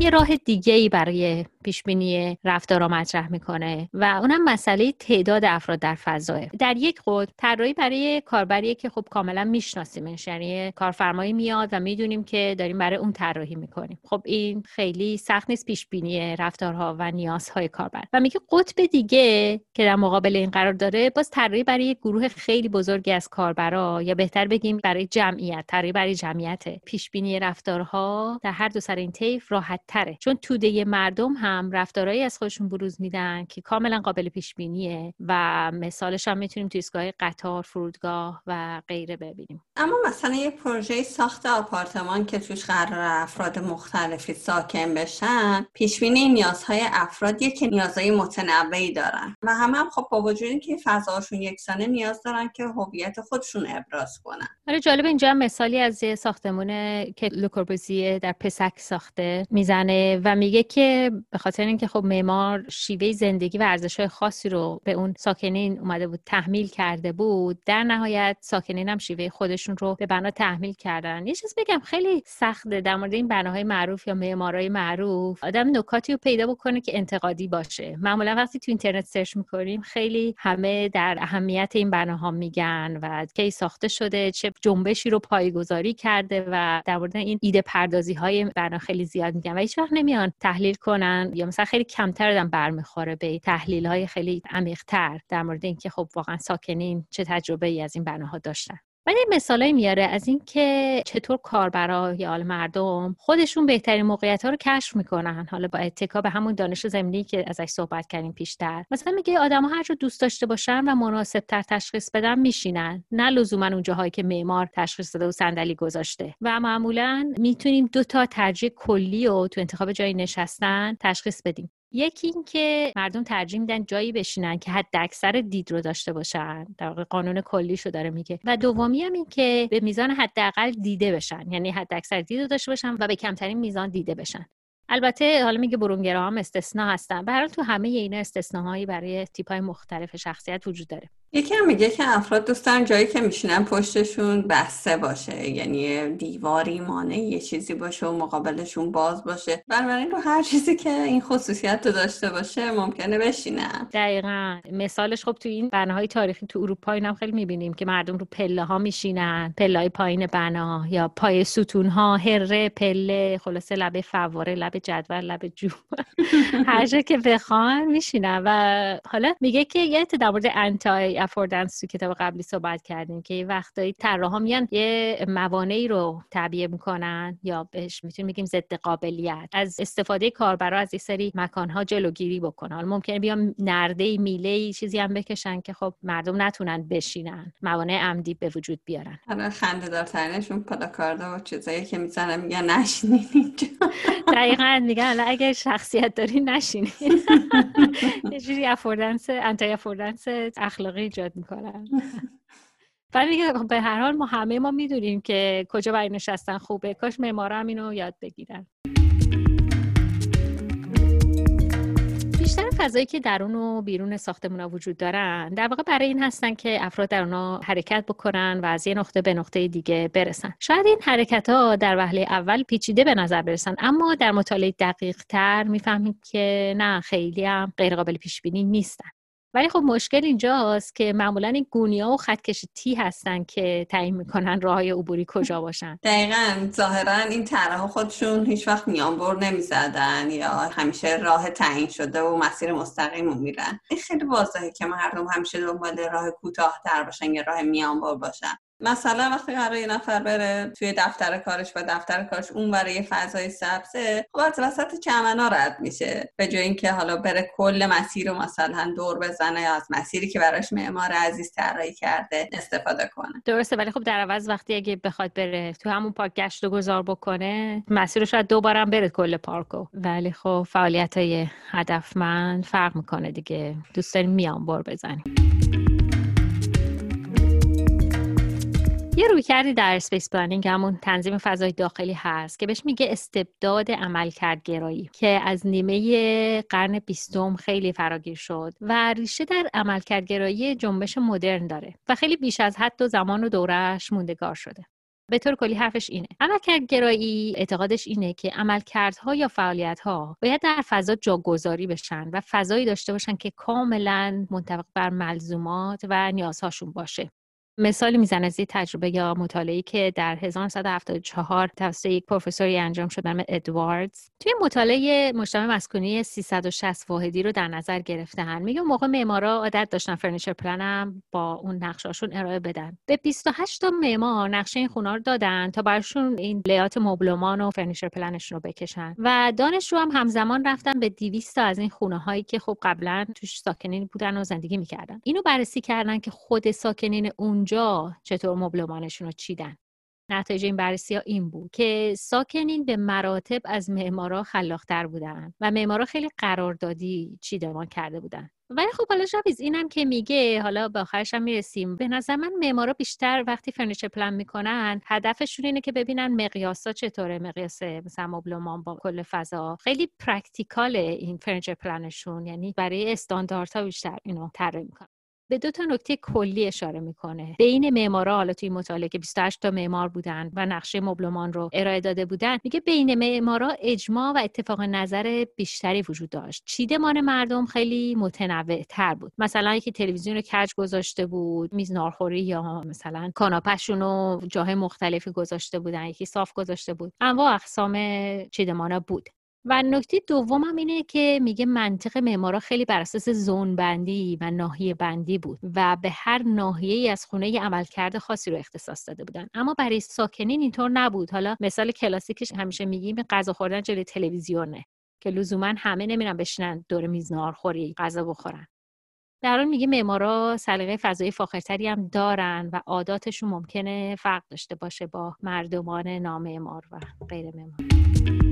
یه راه دیگه ای برای پیش بینی رفتار مطرح می‌کنه و اونم مسئله تعداد افراد در فضاه در یک خود طراحی برای کاربریه که خب کاملا میشناسیمش یعنی کارفرمایی میاد و می‌دونیم که داریم برای اون طراحی می‌کنیم. خب این خیلی سخت نیست پیش بینی رفتارها و نیازهای کاربر. و میگه قطب دیگه که در مقابل این قرار داره باز طراحی برای یک گروه خیلی بزرگی از کاربرا یا بهتر بگیم برای جمعیت طراحی برای جمعیت. پیش بینی رفتارها در هر دو سر این طیف راحت تره چون توده مردم هم هم رفتارهایی از خودشون بروز میدن که کاملا قابل پیش بینیه و مثالش هم می‌تونیم توی ایستگاه قطار فرودگاه و غیره ببینیم. اما مثلا یه پروژه ساخت آپارتمان که توش قرار افراد مختلفی ساکن بشن پیش بینی نیازهای افرادیه که نیازهای متنوعی دارن. و همه هم خب با وجود اینکه فضاشون یکسانه نیاز دارن که هویت خودشون ابراز کنن. آره جالب اینجا مثالی از یه ساختمون که لوکوربوزیه در پسک ساخته می‌زنه و میگه که به خاطر اینکه خب معمار شیوه زندگی و ارزش‌های خاصی رو به اون ساکنین اومده بود تحمیل کرده بود در نهایت ساکنین هم شیوه خودشون رو به بنا تحمیل کردن. یه چیز بگم خیلی سخته در مورد این بناهای معروف یا معمارای معروف آدم نکاتی رو پیدا بکنه که انتقادی باشه. معمولا وقتی تو اینترنت سرچ می‌کنیم خیلی همه در اهمیت این بناها میگن و کی ساخته شده چه جنبشی رو پایگذاری کرده و در مورد این ایده پردازی های بنا خیلی زیاد میگن و هیچ وقت نمیان تحلیل کنن. یا مثلا خیلی کمتر آدم برمیخوره به تحلیل های خیلی عمیقتر در مورد اینکه خب واقعا ساکنین چه تجربه ای از این بناها داشتن. ولی مثالایی میاره از اینکه چطور کاربرا یا مردم خودشون بهترین موقعیت ها رو کشف می‌کنن. حالا با اتکا به همون دانش زمینی که ازش صحبت کردیم پیشتر. مثلا میگه آدم ها هر جا دوست داشته باشن و مناسب تر تشخیص بدن میشینن. نه لزوما اون جاهایی که معمار تشخیص داده و صندلی گذاشته. و معمولا می‌تونیم دو تا ترجیح کلی و تو انتخاب جای نشستن تشخیص بدیم. یکی اینکه مردم ترجیح میدن جایی بشینن که حد اکثر دید رو داشته باشن. در واقع قانون کلیشو داره میگه. و دومی هم این که به میزان حداقل دیده بشن. یعنی حد اکثر دید رو داشته باشن و به کمترین میزان دیده بشن. البته حالا میگه برونگرا هم استثنا هستن. به تو همه اینا استثناهایی برای تیپ های مختلف شخصیت وجود داره. یکی هم میگه که افراد دوست دارن جایی که میشینن پشتشون بسته باشه یعنی دیواری مانع یه چیزی باشه و مقابلشون باز باشه. بنابراین رو هر چیزی که این خصوصیت رو داشته باشه ممکنه بشینن. دقیقا. مثالش خب تو این بناهای تاریخی تو اروپا اینم خیلی می‌بینیم که مردم رو پله ها میشینن. پله های پایین بنا یا پای ستون ها هره پله خلاصه لبه فواره لبه جدول لبه جو هر جا که بخوان میشینن. و حالا میگه که یه در مورد انتای افوردنس تو کتاب قبلی صحبت کردیم که وقتایی طراحا میان یه موانعی رو تعبیه می‌کنن یا بهش می‌تونیم بگیم ضد قابلیت. از استفاده کاربرا از این سری مکانها جلوگیری بکنن. حالا ممکنه بیان نرده میله چیزی هم بکشن که خب مردم نتونن بشینن. موانع عمدی به وجود بیارن. حالا خنده دارترینشون پلاکاردا و چیزایی که می‌زنن میگن نشینین اینجا. دقیقا میگن اگر شخصیت داری نشینین. یه جوری افوردنس انتای افوردنس اخلاقی ایجاد می‌کنن. ولی به هر حال ما همه ما می‌دونیم که کجا برای نشستن خوبه. کاش معمارا هم اینو یاد بگیرن. بیشتر فضایی که درون و بیرون ساختمون وجود دارن در واقع برای این هستن که افراد در اونا حرکت بکنن و از یه نقطه به نقطه دیگه برسن. شاید این حرکت ها در وهله اول پیچیده به نظر برسن اما در مطالعه دقیق تر می‌فهمیم که نه خیلی هم غیر قابل پیش بینی نیستن. ولی خب مشکل اینجاست که معمولا این گونیا و خطکش تی هستن که تعیین می‌کنن راه های عبوری کجا باشن. دقیقا. ظاهرا این طرح خودشون هیچ وقت میانبر نمی‌زدن یا همیشه راه تعیین شده و مسیر مستقیم میرن. این خیلی واضحه که مردم همیشه دنبال راه کوتاه تر باشن یا راه میانبر باشن. مثلا وقتی قرار یه نفر بره توی دفتر کارش و دفتر کارش اون برای فضای سبزه خب از وسط چمنا رد میشه. به جای اینکه حالا بره کل مسیر رو مثلا دور بزنه یا از مسیری که براش معمار عزیز طراحی کرده استفاده کنه. درسته ولی خب در عوض وقتی اگه بخواد بره تو همون پارک گشت و گذار بکنه مسیر رو شاید دوبارم بره کل پارکو. ولی خب فعالیت های هدفمند فرق می‌کنه دیگه. دوست داریم میان‌بر بزنیم. یه رویه در space planning همون تنظیم فضای داخلی هست که بهش میگه استبداد عملکردگرایی که از نیمه قرن بیستم خیلی فراگیر شد و ریشه در عملکردگرایی جنبش مدرن داره و خیلی بیش از حد و زمان و دورش موندگار شده. به طور کلی حرفش اینه. عملکردگرایی اعتقادش اینه که عملکردها یا فعالیتها باید در فضا جاگذاری بشن و فضایی داشته باشن که کاملا منطبق بر ملزومات و نیازهاشون باشه. مثالی می‌زنه از تجربه یا مطالعه‌ای که در 1974 توسط یک پروفسوری انجام شد به ادواردز. توی مطالعه مجتمع مسکونی 360 واحدی رو در نظر گرفتن. میگه موقع معمارا عادت داشتن furniture plan با اون نقشاشون ارائه بدن. به 28 تا معمار نقشه این خونه رو دادن تا براشون این layout مبلمان و furniture plan شون رو بکشن. و دانشجو هم همزمان رفتن به 200 تا از این خونه هایی که خب قبلا توش ساکنین بودن و زندگی می‌کردن. اینو بررسی کردن که خود ساکنین اونجا چطور مبلمانشون رو چیدن؟ نتایج این بررسی ها این بود که ساکنین به مراتب از معمارا خلاقتر بودن و معمارا خیلی قراردادی چیدمان کرده بودن. ولی خب حالا شبیز اینم که میگه حالا به آخرش هم می‌رسیم. به نظر من معمارا بیشتر وقتی furniture plan می‌کنن هدفشون اینه که ببینن مقیاسا چطوره مقیاس مثلا مبلمان با کل فضا. خیلی practical این furniture plan شون یعنی برای استانداردها بیشتر اینو طراحی می‌کنن. به دو تا نکته کلی اشاره می‌کنه. بین معمارا حالا توی مطالعه که 28 تا معمار بودن و نقشه مبلمان رو ارائه داده بودن میگه بین معمارا اجماع و اتفاق نظر بیشتری وجود داشت. چیدمان مردم خیلی متنوع تر بود. مثلا یکی تلویزیون رو کج گذاشته بود میز نارخوری یا مثلا کاناپشون رو جاهای مختلفی گذاشته بودن یکی صاف گذاشته بود. انواع اقسام چیدمانا بود. و نکته دومم اینه که میگه منطق معمارا خیلی بر اساس زون بندی و ناحیه بندی بود و به هر ناحیه ای از خونه عملکرد خاصی رو اختصاص داده بودن. اما برای ساکنین اینطور نبود. حالا مثال کلاسیکش همیشه میگیم غذا خوردن جلوی تلویزیونه که لزوما همه نمیرن بشینن دور میز نارخوری غذا بخورن. در حال میگه معمارا سلیقه فضایی فاخرتری هم دارن و عاداتشون ممکنه فرق داشته باشه با مردمان نامعمار و غیر معمار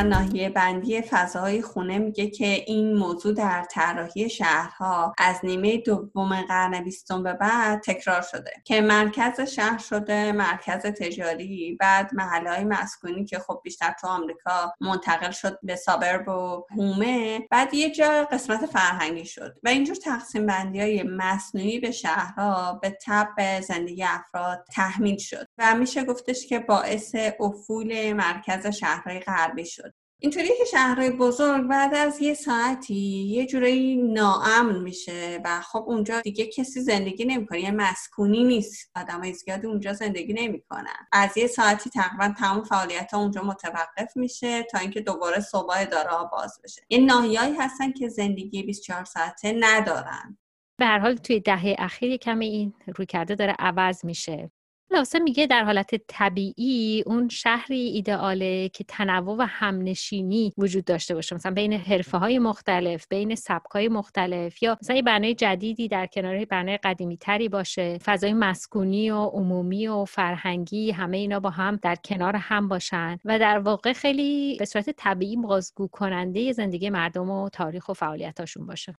در ناحیه بندی فضاهای خونه میگه که این موضوع در طراحی شهرها از نیمه دوم قرن بیستم به بعد تکرار شده که مرکز شهر شده مرکز تجاری بعد محله های مسکونی که خب بیشتر تو آمریکا منتقل شد به سابرب و هومه. بعد یه جا قسمت فرهنگی شد و اینجور تقسیم بندی های مصنوعی به شهرها به تب زندگی افراد تحمیل شد و میشه گفتش که باعث افول مرکز شهرهای غربی شد. اینطوری که شهرهای بزرگ بعد از یه ساعتی یه جورایی ناامن میشه و خب اونجا دیگه کسی زندگی نمی‌کنه یه مسکونی نیست. آدمای زیادی اونجا زندگی نمی‌کنن. از یه ساعتی تقریبا تمام فعالیت ها اونجا متوقف میشه تا اینکه دوباره صبح داره باز بشه. یه ناحیه‌ای هستن که زندگی 24 ساعته ندارن. به هر حال توی دهه اخیر کمی این روی کرده داره عوض میشه. خلاصه میگه در حالت طبیعی اون شهری ایدئاله که تنوع و همنشینی وجود داشته باشه. مثلا بین حرفه های مختلف بین سبک های مختلف یا مثلا یه بنای جدیدی در کنار بنای قدیمی تری باشه. فضای مسکونی و عمومی و فرهنگی همه اینا با هم در کنار هم باشن و در واقع خیلی به صورت طبیعی بازگو کننده زندگی مردم و تاریخ و فعالیتاشون باشه.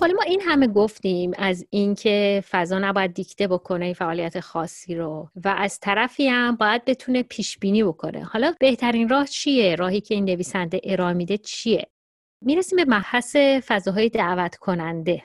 حالا ما این همه گفتیم از اینکه فضا نباید دیکته بکنه فعالیت خاصی رو و از طرفی هم باید بتونه پیش بینی بکنه. حالا بهترین راه چیه؟ راهی که این نویسنده ارائه میده چیه؟ می‌رسیم به مبحث فضاهای دعوت کننده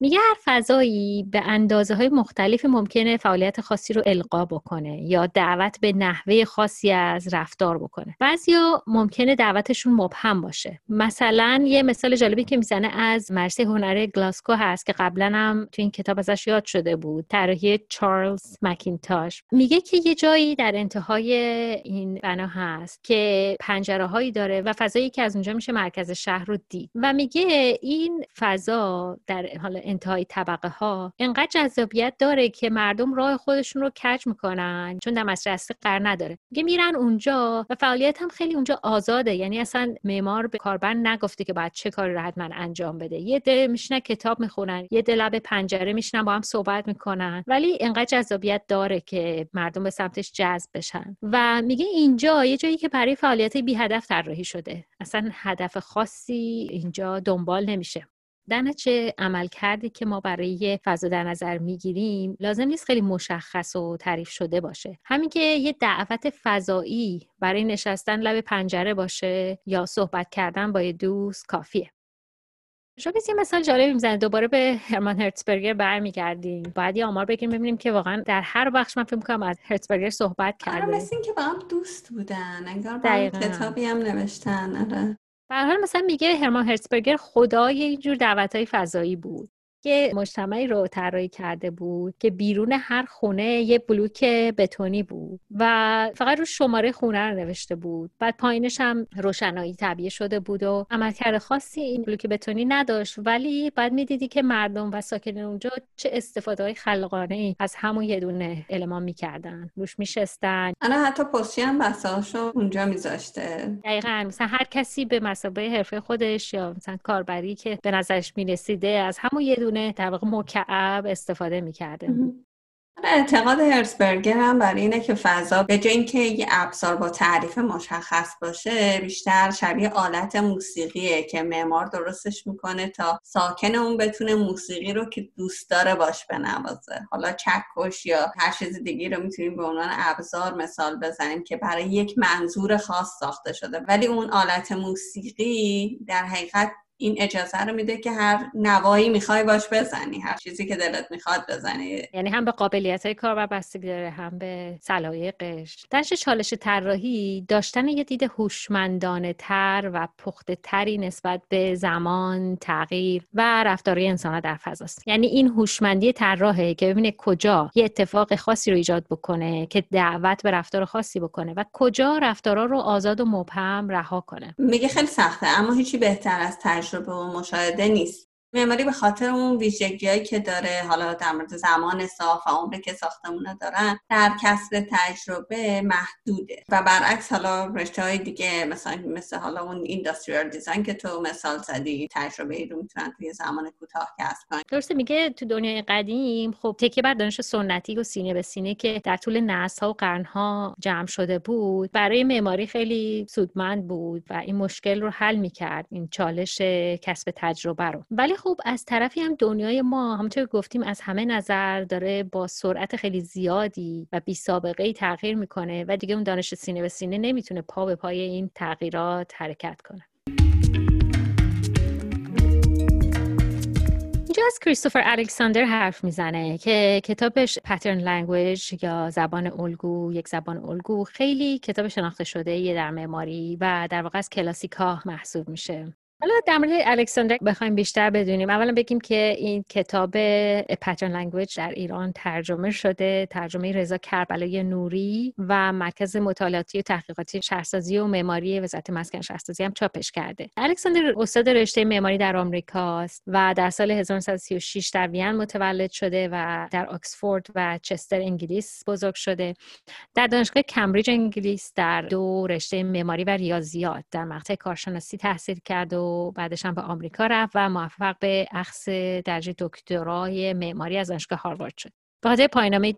میگه هر فضایی به اندازه های مختلفی ممکنه فعالیت خاصی رو القا بکنه یا دعوت به نحوه خاصی از رفتار بکنه. بعضیا ممکنه دعوتشون مبهم باشه. مثلا یه مثال جالبی که می‌زنه از مرسی هنر گلاسکو هست که قبلا هم تو این کتاب ازش یاد شده بود. طراحی چارلز مکینتاش. میگه که یه جایی در انتهای این بنا هست که پنجره هایی داره و فضایی که از اونجا میشه مرکز شهر رو دید. و میگه این فضا در حال انتهای طبقه ها انقدر جذابیت داره که مردم راه خودشون رو کج می‌کنن چون دمسر اصلی قرار نداره. میگه میرن اونجا و فعالیت هم خیلی اونجا آزاده. یعنی اصلا معمار به کاربر نگفته که باید چه کاری رو حتما انجام بده. یه ده میشنن کتاب می‌خونن یه ده لب پنجره میشنن با هم صحبت می‌کنن. ولی انقدر جذابیت داره که مردم به سمتش جذب بشن. و میگه اینجا یه جایی که برای فعالیت بی هدف طراحی شده. اصلا هدف خاصی اینجا دنبال نمیشه. نتیجه عمل کردی که ما برای فضا در نظر می‌گیریم لازم نیست خیلی مشخص و تعریف شده باشه. همین که یه دعوت فضایی برای نشستن لب پنجره باشه یا صحبت کردن با یه دوست کافیه. شما یه مثال جالبی می‌زنه دوباره به هرمان هرتسبرگر برمیگردیم. باید یه آمار بگیریم ببینیم که واقعا در هر بخش من فکر می‌کنم از هرتسبرگر صحبت کرده آره مثل که با هم دوست بودن. انگار با کتابی هم نوشتن. آره. به حال مثلا میگه هرمان هرتزبرگر خدای اینجور دعوت های فضایی بود. یه مجتمعی رو طراحی کرده بود که بیرون هر خونه یه بلوک بتونی بود و فقط رو شماره خونه رو نوشته بود. بعد پایینش هم روشنایی طبیعه شده بود و عملکرد خاصی این بلوک بتونی نداشت. ولی بعد می‌دیدی که مردم و ساکن اونجا چه استفاده های خلاقانه ای از همون یه دونه المان می‌کردن. روش میشستن. انا حتی پستی هم بساشو اونجا میذاشته. دقیقا. مثلا هر کسی به مسابقه حرفه خودش یا مثلا کاربری که به نظرش می‌رسیده از همون یه دونه در واقع مکعب استفاده می‌کرده. اعتقاد هرسبرگر هم برای اینه که فضا به جای اینکه یه ابزار با تعریف مشخص باشه بیشتر شبیه آلت موسیقیه که معمار درستش می‌کنه تا ساکن اون بتونه موسیقی رو که دوست داره باش بنوازه. حالا چکش یا هر چیز دیگه رو می‌تونیم به عنوان ابزار مثال بزنیم که برای یک منظور خاص ساخته شده. ولی اون آلت موسیقی در حقیقت این اجازه رو میده که هر نوایی می‌خوای باش بزنی هر چیزی که دلت می‌خواد بزنی. یعنی هم به قابلیت های کار بستگی داره هم به سلایقش درش چالش طراحی داشتن یه دید هوشمندانه تر و پخته تری نسبت به زمان تغییر و رفتاری انسان در فضاست یعنی این هوشمندی طراحه که ببینه کجا یه اتفاق خاصی رو ایجاد بکنه که دعوت به رفتار خاصی بکنه و کجا رفتارا رو آزاد و مبهم رها کنه. میگه خیلی سخته اما هیچی بهتر از تجربه و مشاهده نیست. معماری به خاطر اون ویژگیهایی که داره حالا در مورد زمان صاف و عمری که ساختمونا دارن در کسب تجربه محدوده. و برعکس حالا رشته های دیگه مثلا مثل حالا اون اینداستریال دیزاین که تو مثال زدی تجربه ای رو می‌تونن توی زمان کوتاه کسب کنن. درسته میگه تو دنیای قدیم خب تکیه بر دانش سنتی و سینه به سینه که در طول نسل و قرن ها جمع شده بود برای معماری خیلی سودمند بود و این مشکل رو حل می‌کرد این چالش کسب تجربه رو. ولی خب از طرفی هم دنیای ما همونطور گفتیم از همه نظر داره با سرعت خیلی زیادی و بی سابقه ای تغییر می‌کنه و دیگه اون دانش سینه به سینه نمی‌تونه پا به پای این تغییرات حرکت کنه. اینجا از کریستوفر الکساندر حرف می‌زنه که کتابش Pattern Language یا زبان الگو یک زبان الگو خیلی کتاب شناخته شده یه در معماری و در واقع از کلاسیکا محسوب میشه. حالا در مورد الکساندر بخوایم بیشتر بدونیم. اولا بگیم که این کتاب Pattern Language در ایران ترجمه شده. ترجمه رضا کربلای نوری و مرکز مطالعاتی و تحقیقاتی شهرسازی و معماری وزارت مسکن شهرسازی هم چاپش کرده. الکساندر استاد رشته معماری در آمریکاست و در سال 1936 در وین متولد شده و در آکسفورد و چستر انگلیس بزرگ شده. در دانشگاه کمبریج انگلیس در دو رشته معماری و ریاضیات در مقطع کارشناسی تحصیل کرد و بعدش هم به آمریکا رفت و موفق به اخذ درجه دکترای معماری از دانشگاه هاروارد شد. به خاطر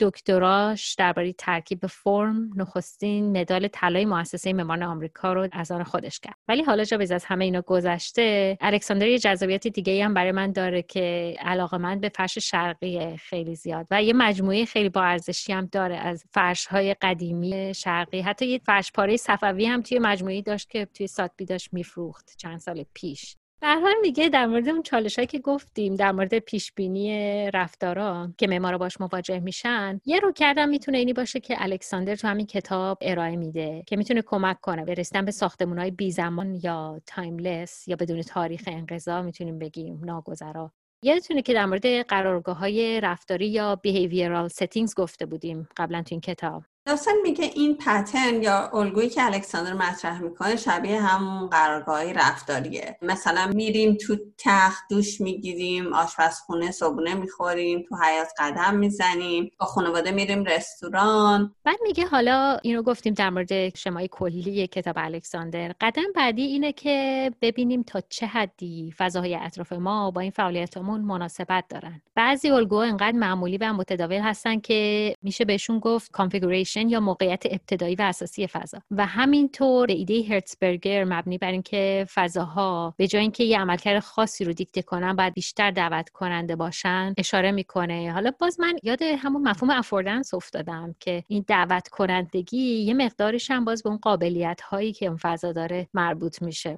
دکتراش درباره ترکیب فرم نخستین مدال طلای مؤسسه معماران آمریکا رو از آن خودش کرد. ولی حالا جا از همه اینا گذشته الکساندر یه جذابیت دیگه هم برای من داره که علاقه من به فرش شرقی خیلی زیاد و یه مجموعه خیلی با ارزشی هم داره از فرش های قدیمی شرقی. حتی یه فرش پاره صفوی هم توی مجموعی داشت که توی ساتبی داشت میفروخت چند سال پیش. در حال میگه در مورد اون چالش که گفتیم در مورد پیش بینی رفتارا که معمارا باش مواجه میشن یه رو کردم می‌تونه اینی باشه که الکساندر تو همین کتاب ارائه میده که می‌تونه کمک کنه به به ساختمون های بی زمان یا تایملس یا بدون تاریخ انقضا می‌تونیم بگیم ناگذرا. یادتونه که در مورد قرارگاه های رفتاری یا behavioral settings گفته بودیم قبلا تو این کتاب. داستان میگه این پترن یا الگویی که الکساندر مطرح می‌کنه شبیه همون قرارگاهی رفتاریه. مثلا میریم تو تخت دوش می‌گیریم آشپزخونه صبونه می‌خوریم تو حیات قدم می‌زنیم با خانواده میریم رستوران. بعد میگه حالا اینو گفتیم در مورد شمای کلی کتاب الکساندر. قدم بعدی اینه که ببینیم تا چه حدی فضاهای اطراف ما با این فعالیتمون مناسبت دارن. بعضی الگو انقدر معمولی و متداول هستن که میشه بهشون گفت configuration یا موقعیت ابتدایی و اساسی فضا. و همینطور به ایده هرتزبرگر مبنی بر اینکه فضاها به جای اینکه یه عملکرد خاصی رو دیکته کنن باید بیشتر دعوت کننده باشن اشاره می‌کنه. حالا باز من یاد همون مفهوم affordance افتادم که این دعوت کنندگی یه مقدارش هم باز به اون قابلیت هایی که اون فضا داره مربوط میشه.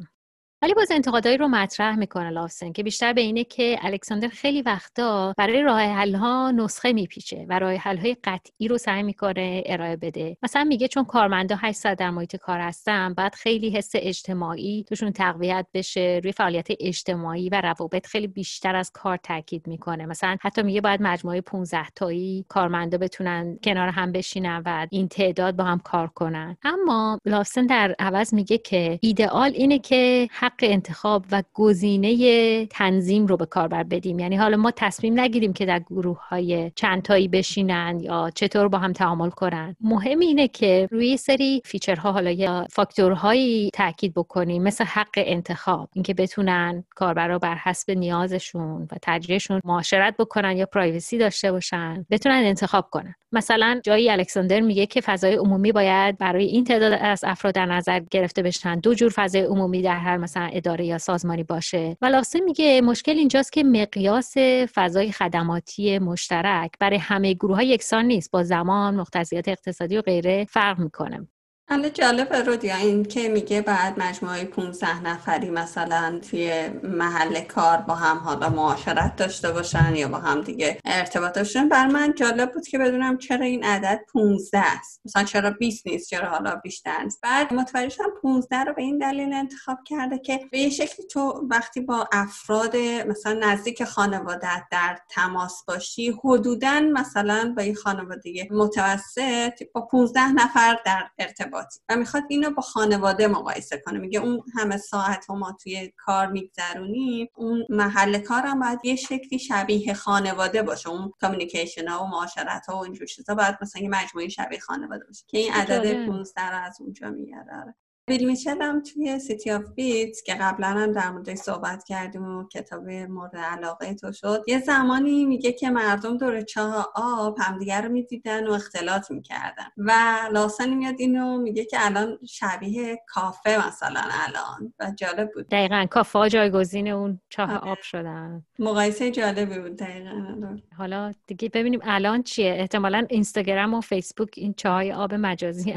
ولی باز انتقادایی رو مطرح می‌کنه لافسن که بیشتر به اینه که الکساندر خیلی وقتا برای راه حل ها نسخه میپیچه و راه حل های قطعی رو سعی می‌کنه ارائه بده. مثلا میگه چون کارمندا 8 ساعت در محیط کار هستن بعد خیلی حس اجتماعی توشون تقویت بشه روی فعالیت اجتماعی و روابط خیلی بیشتر از کار تاکید می‌کنه. مثلا حتی میگه باید مجموعه 15 تایی کارمندا بتونن کنار هم بشینن و این تعداد با هم کار کنن. اما لافسن در عوض میگه که ایدئال اینه که حق انتخاب و گزینه تنظیم رو به کاربر بدیم. یعنی حالا ما تصمیم نگیریم که در گروه های چند تایی بشینن یا چطور با هم تعامل کنن. مهم اینه که روی سری feature ها حالا یا فاکتورهایی تاکید بکنیم مثل حق انتخاب اینکه بتونن کاربرا بر حسب نیازشون و تجربهشون معاشرت بکنن یا privacy داشته باشن بتونن انتخاب کنن. مثلا جایی الکساندر میگه که فضای عمومی باید برای این تعداد از افراد در نظر گرفته بشن. دو جور فضای عمومی در هر مثلا اداره یا سازمانی باشه. و لاوسون میگه مشکل اینجاست که مقیاس فضای خدماتی مشترک برای همه گروه های یکسان نیست. با زمان مقتضیات اقتصادی و غیره فرق می‌کنه. حالا جالب رودیا این که میگه بعد مجموعه 15 نفری مثلا توی محل کار با هم حالا معاشرت داشته باشن یا با هم دیگه ارتباط داشتن بر من جالب بود که بدونم چرا این عدد 15 است. مثلا چرا 20 نیست چرا حالا بیشتر است بعد متوجه شدم 15 رو به این دلیل انتخاب کرده که به یه شکلی تو وقتی با افراد مثلا نزدیک خانواده در تماس باشی حدودا مثلا با این خانواده متوسط با 15 نفر در ارتباط و می‌خواد اینو با خانواده مقایسه کنه. میگه اون همه ساعت ها ما توی کار میگذرونیم اون محل کارم باید یه شکلی شبیه خانواده باشه. اون communication ها و معاشرت ها و اینجور چیزا. باید مثلا یه مجموعه شبیه خانواده باشه. که این عدد 15 از اونجا میاره بیل هم توی City of Bits که قبلا هم در موردش صحبت کردیم و کتاب مورد علاقه تو شد. یه زمانی میگه که مردم دور چاه آب همدیگر رو می‌دیدن و اختلاط می‌کردن و لاسانی میاد اینو میگه که الان شبیه کافه مثلا الان و جالب بود. دقیقا کافه جایگزین اون چاه آره. آب شدن. مقایسه جالبی بود دقیقا. حالا دیگه ببینیم الان چیه؟ احتمالا اینستاگرام و فیسبوک این چاه آب مجازی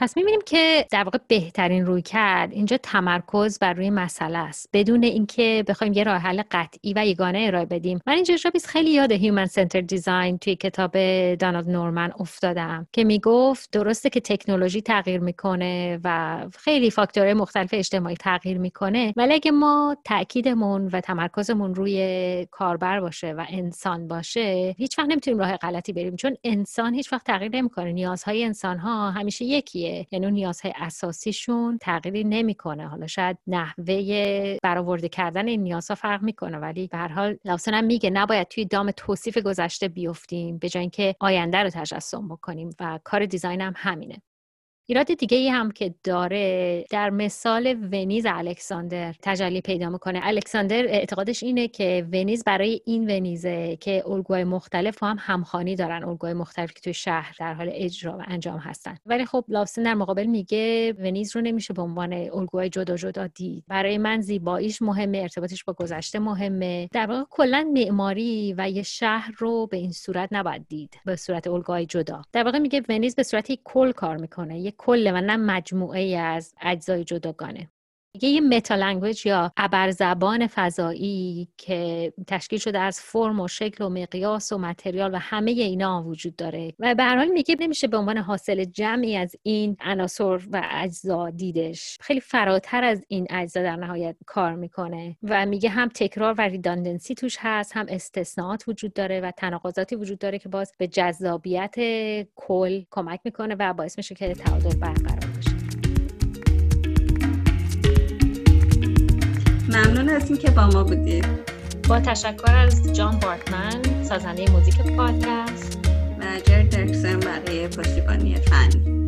پس می‌بینیم که در واقع بهترین رویکرد اینجا تمرکز بر روی مسئله است. بدون اینکه بخوایم یه راه حل قطعی و یگانه ارائه بدیم. من اینجا جابیس خیلی یاد human centered design توی کتاب دانالد نورمن افتادم که می‌گفت درسته که تکنولوژی تغییر می‌کنه و خیلی فاکتورهای مختلف اجتماعی تغییر می‌کنه ولی اگه ما تاکیدمون و تمرکزمون روی کاربر باشه و انسان باشه هیچ وقت نمی‌تونیم راه غلطی بریم. چون انسان هیچ وقت تغییر نمی‌کنه. نیازهای انسان ها همیشه یکیه. یعنی اون نیازهای اساسیشون تغییری نمی‌کنه. حالا شاید نحوه برآورده کردن این نیازها فرق می‌کنه ولی به هر حال لاسن هم میگه نباید توی دام توصیف گذشته بیفتیم به جای اینکه آینده رو تجسم بکنیم و کار دیزاین هم همینه. ایراد دیگه ای هم که داره در مثال ونیز الکساندر تجلی پیدا می‌کنه. الکساندر اعتقادش اینه که ونیز برای این ونیزه که الگوهای مختلف هم همخانی دارن الگوهای مختلف که توی شهر در حال اجرا و انجام هستن. ولی خب لافسن در مقابل میگه ونیز رو نمیشه به عنوان الگوهای جدا جدا دید. برای من زیباییش مهمه ارتباطش با گذشته مهمه. در واقع کلا معماری و یه شهر رو به این صورت نباید دید به صورت الگوهای جدا. در واقع میگه ونیز به صورت کل کار می‌کنه. کله و نه مجموعه از اجزای جداگانه. یه meta language یا ابرزبان فضایی که تشکیل شده از فرم و شکل و مقیاس و متریال و همه اینا وجود داره. و به هر حال میگه نمیشه به عنوان حاصل جمعی از این عناصر و اجزا دیدش. خیلی فراتر از این اجزا در نهایت کار می‌کنه. و میگه هم تکرار و redundancy توش هست هم استثناءات وجود داره و تناقضاتی وجود داره که باز به جذابیت کل کمک می‌کنه و باعث میشه که تعادل برقرار ممنون از اینکه با ما بودید. با تشکر از جان بارتمن سازنده موزیک پادکست. و جر درکسن برای پشتیبانی فنی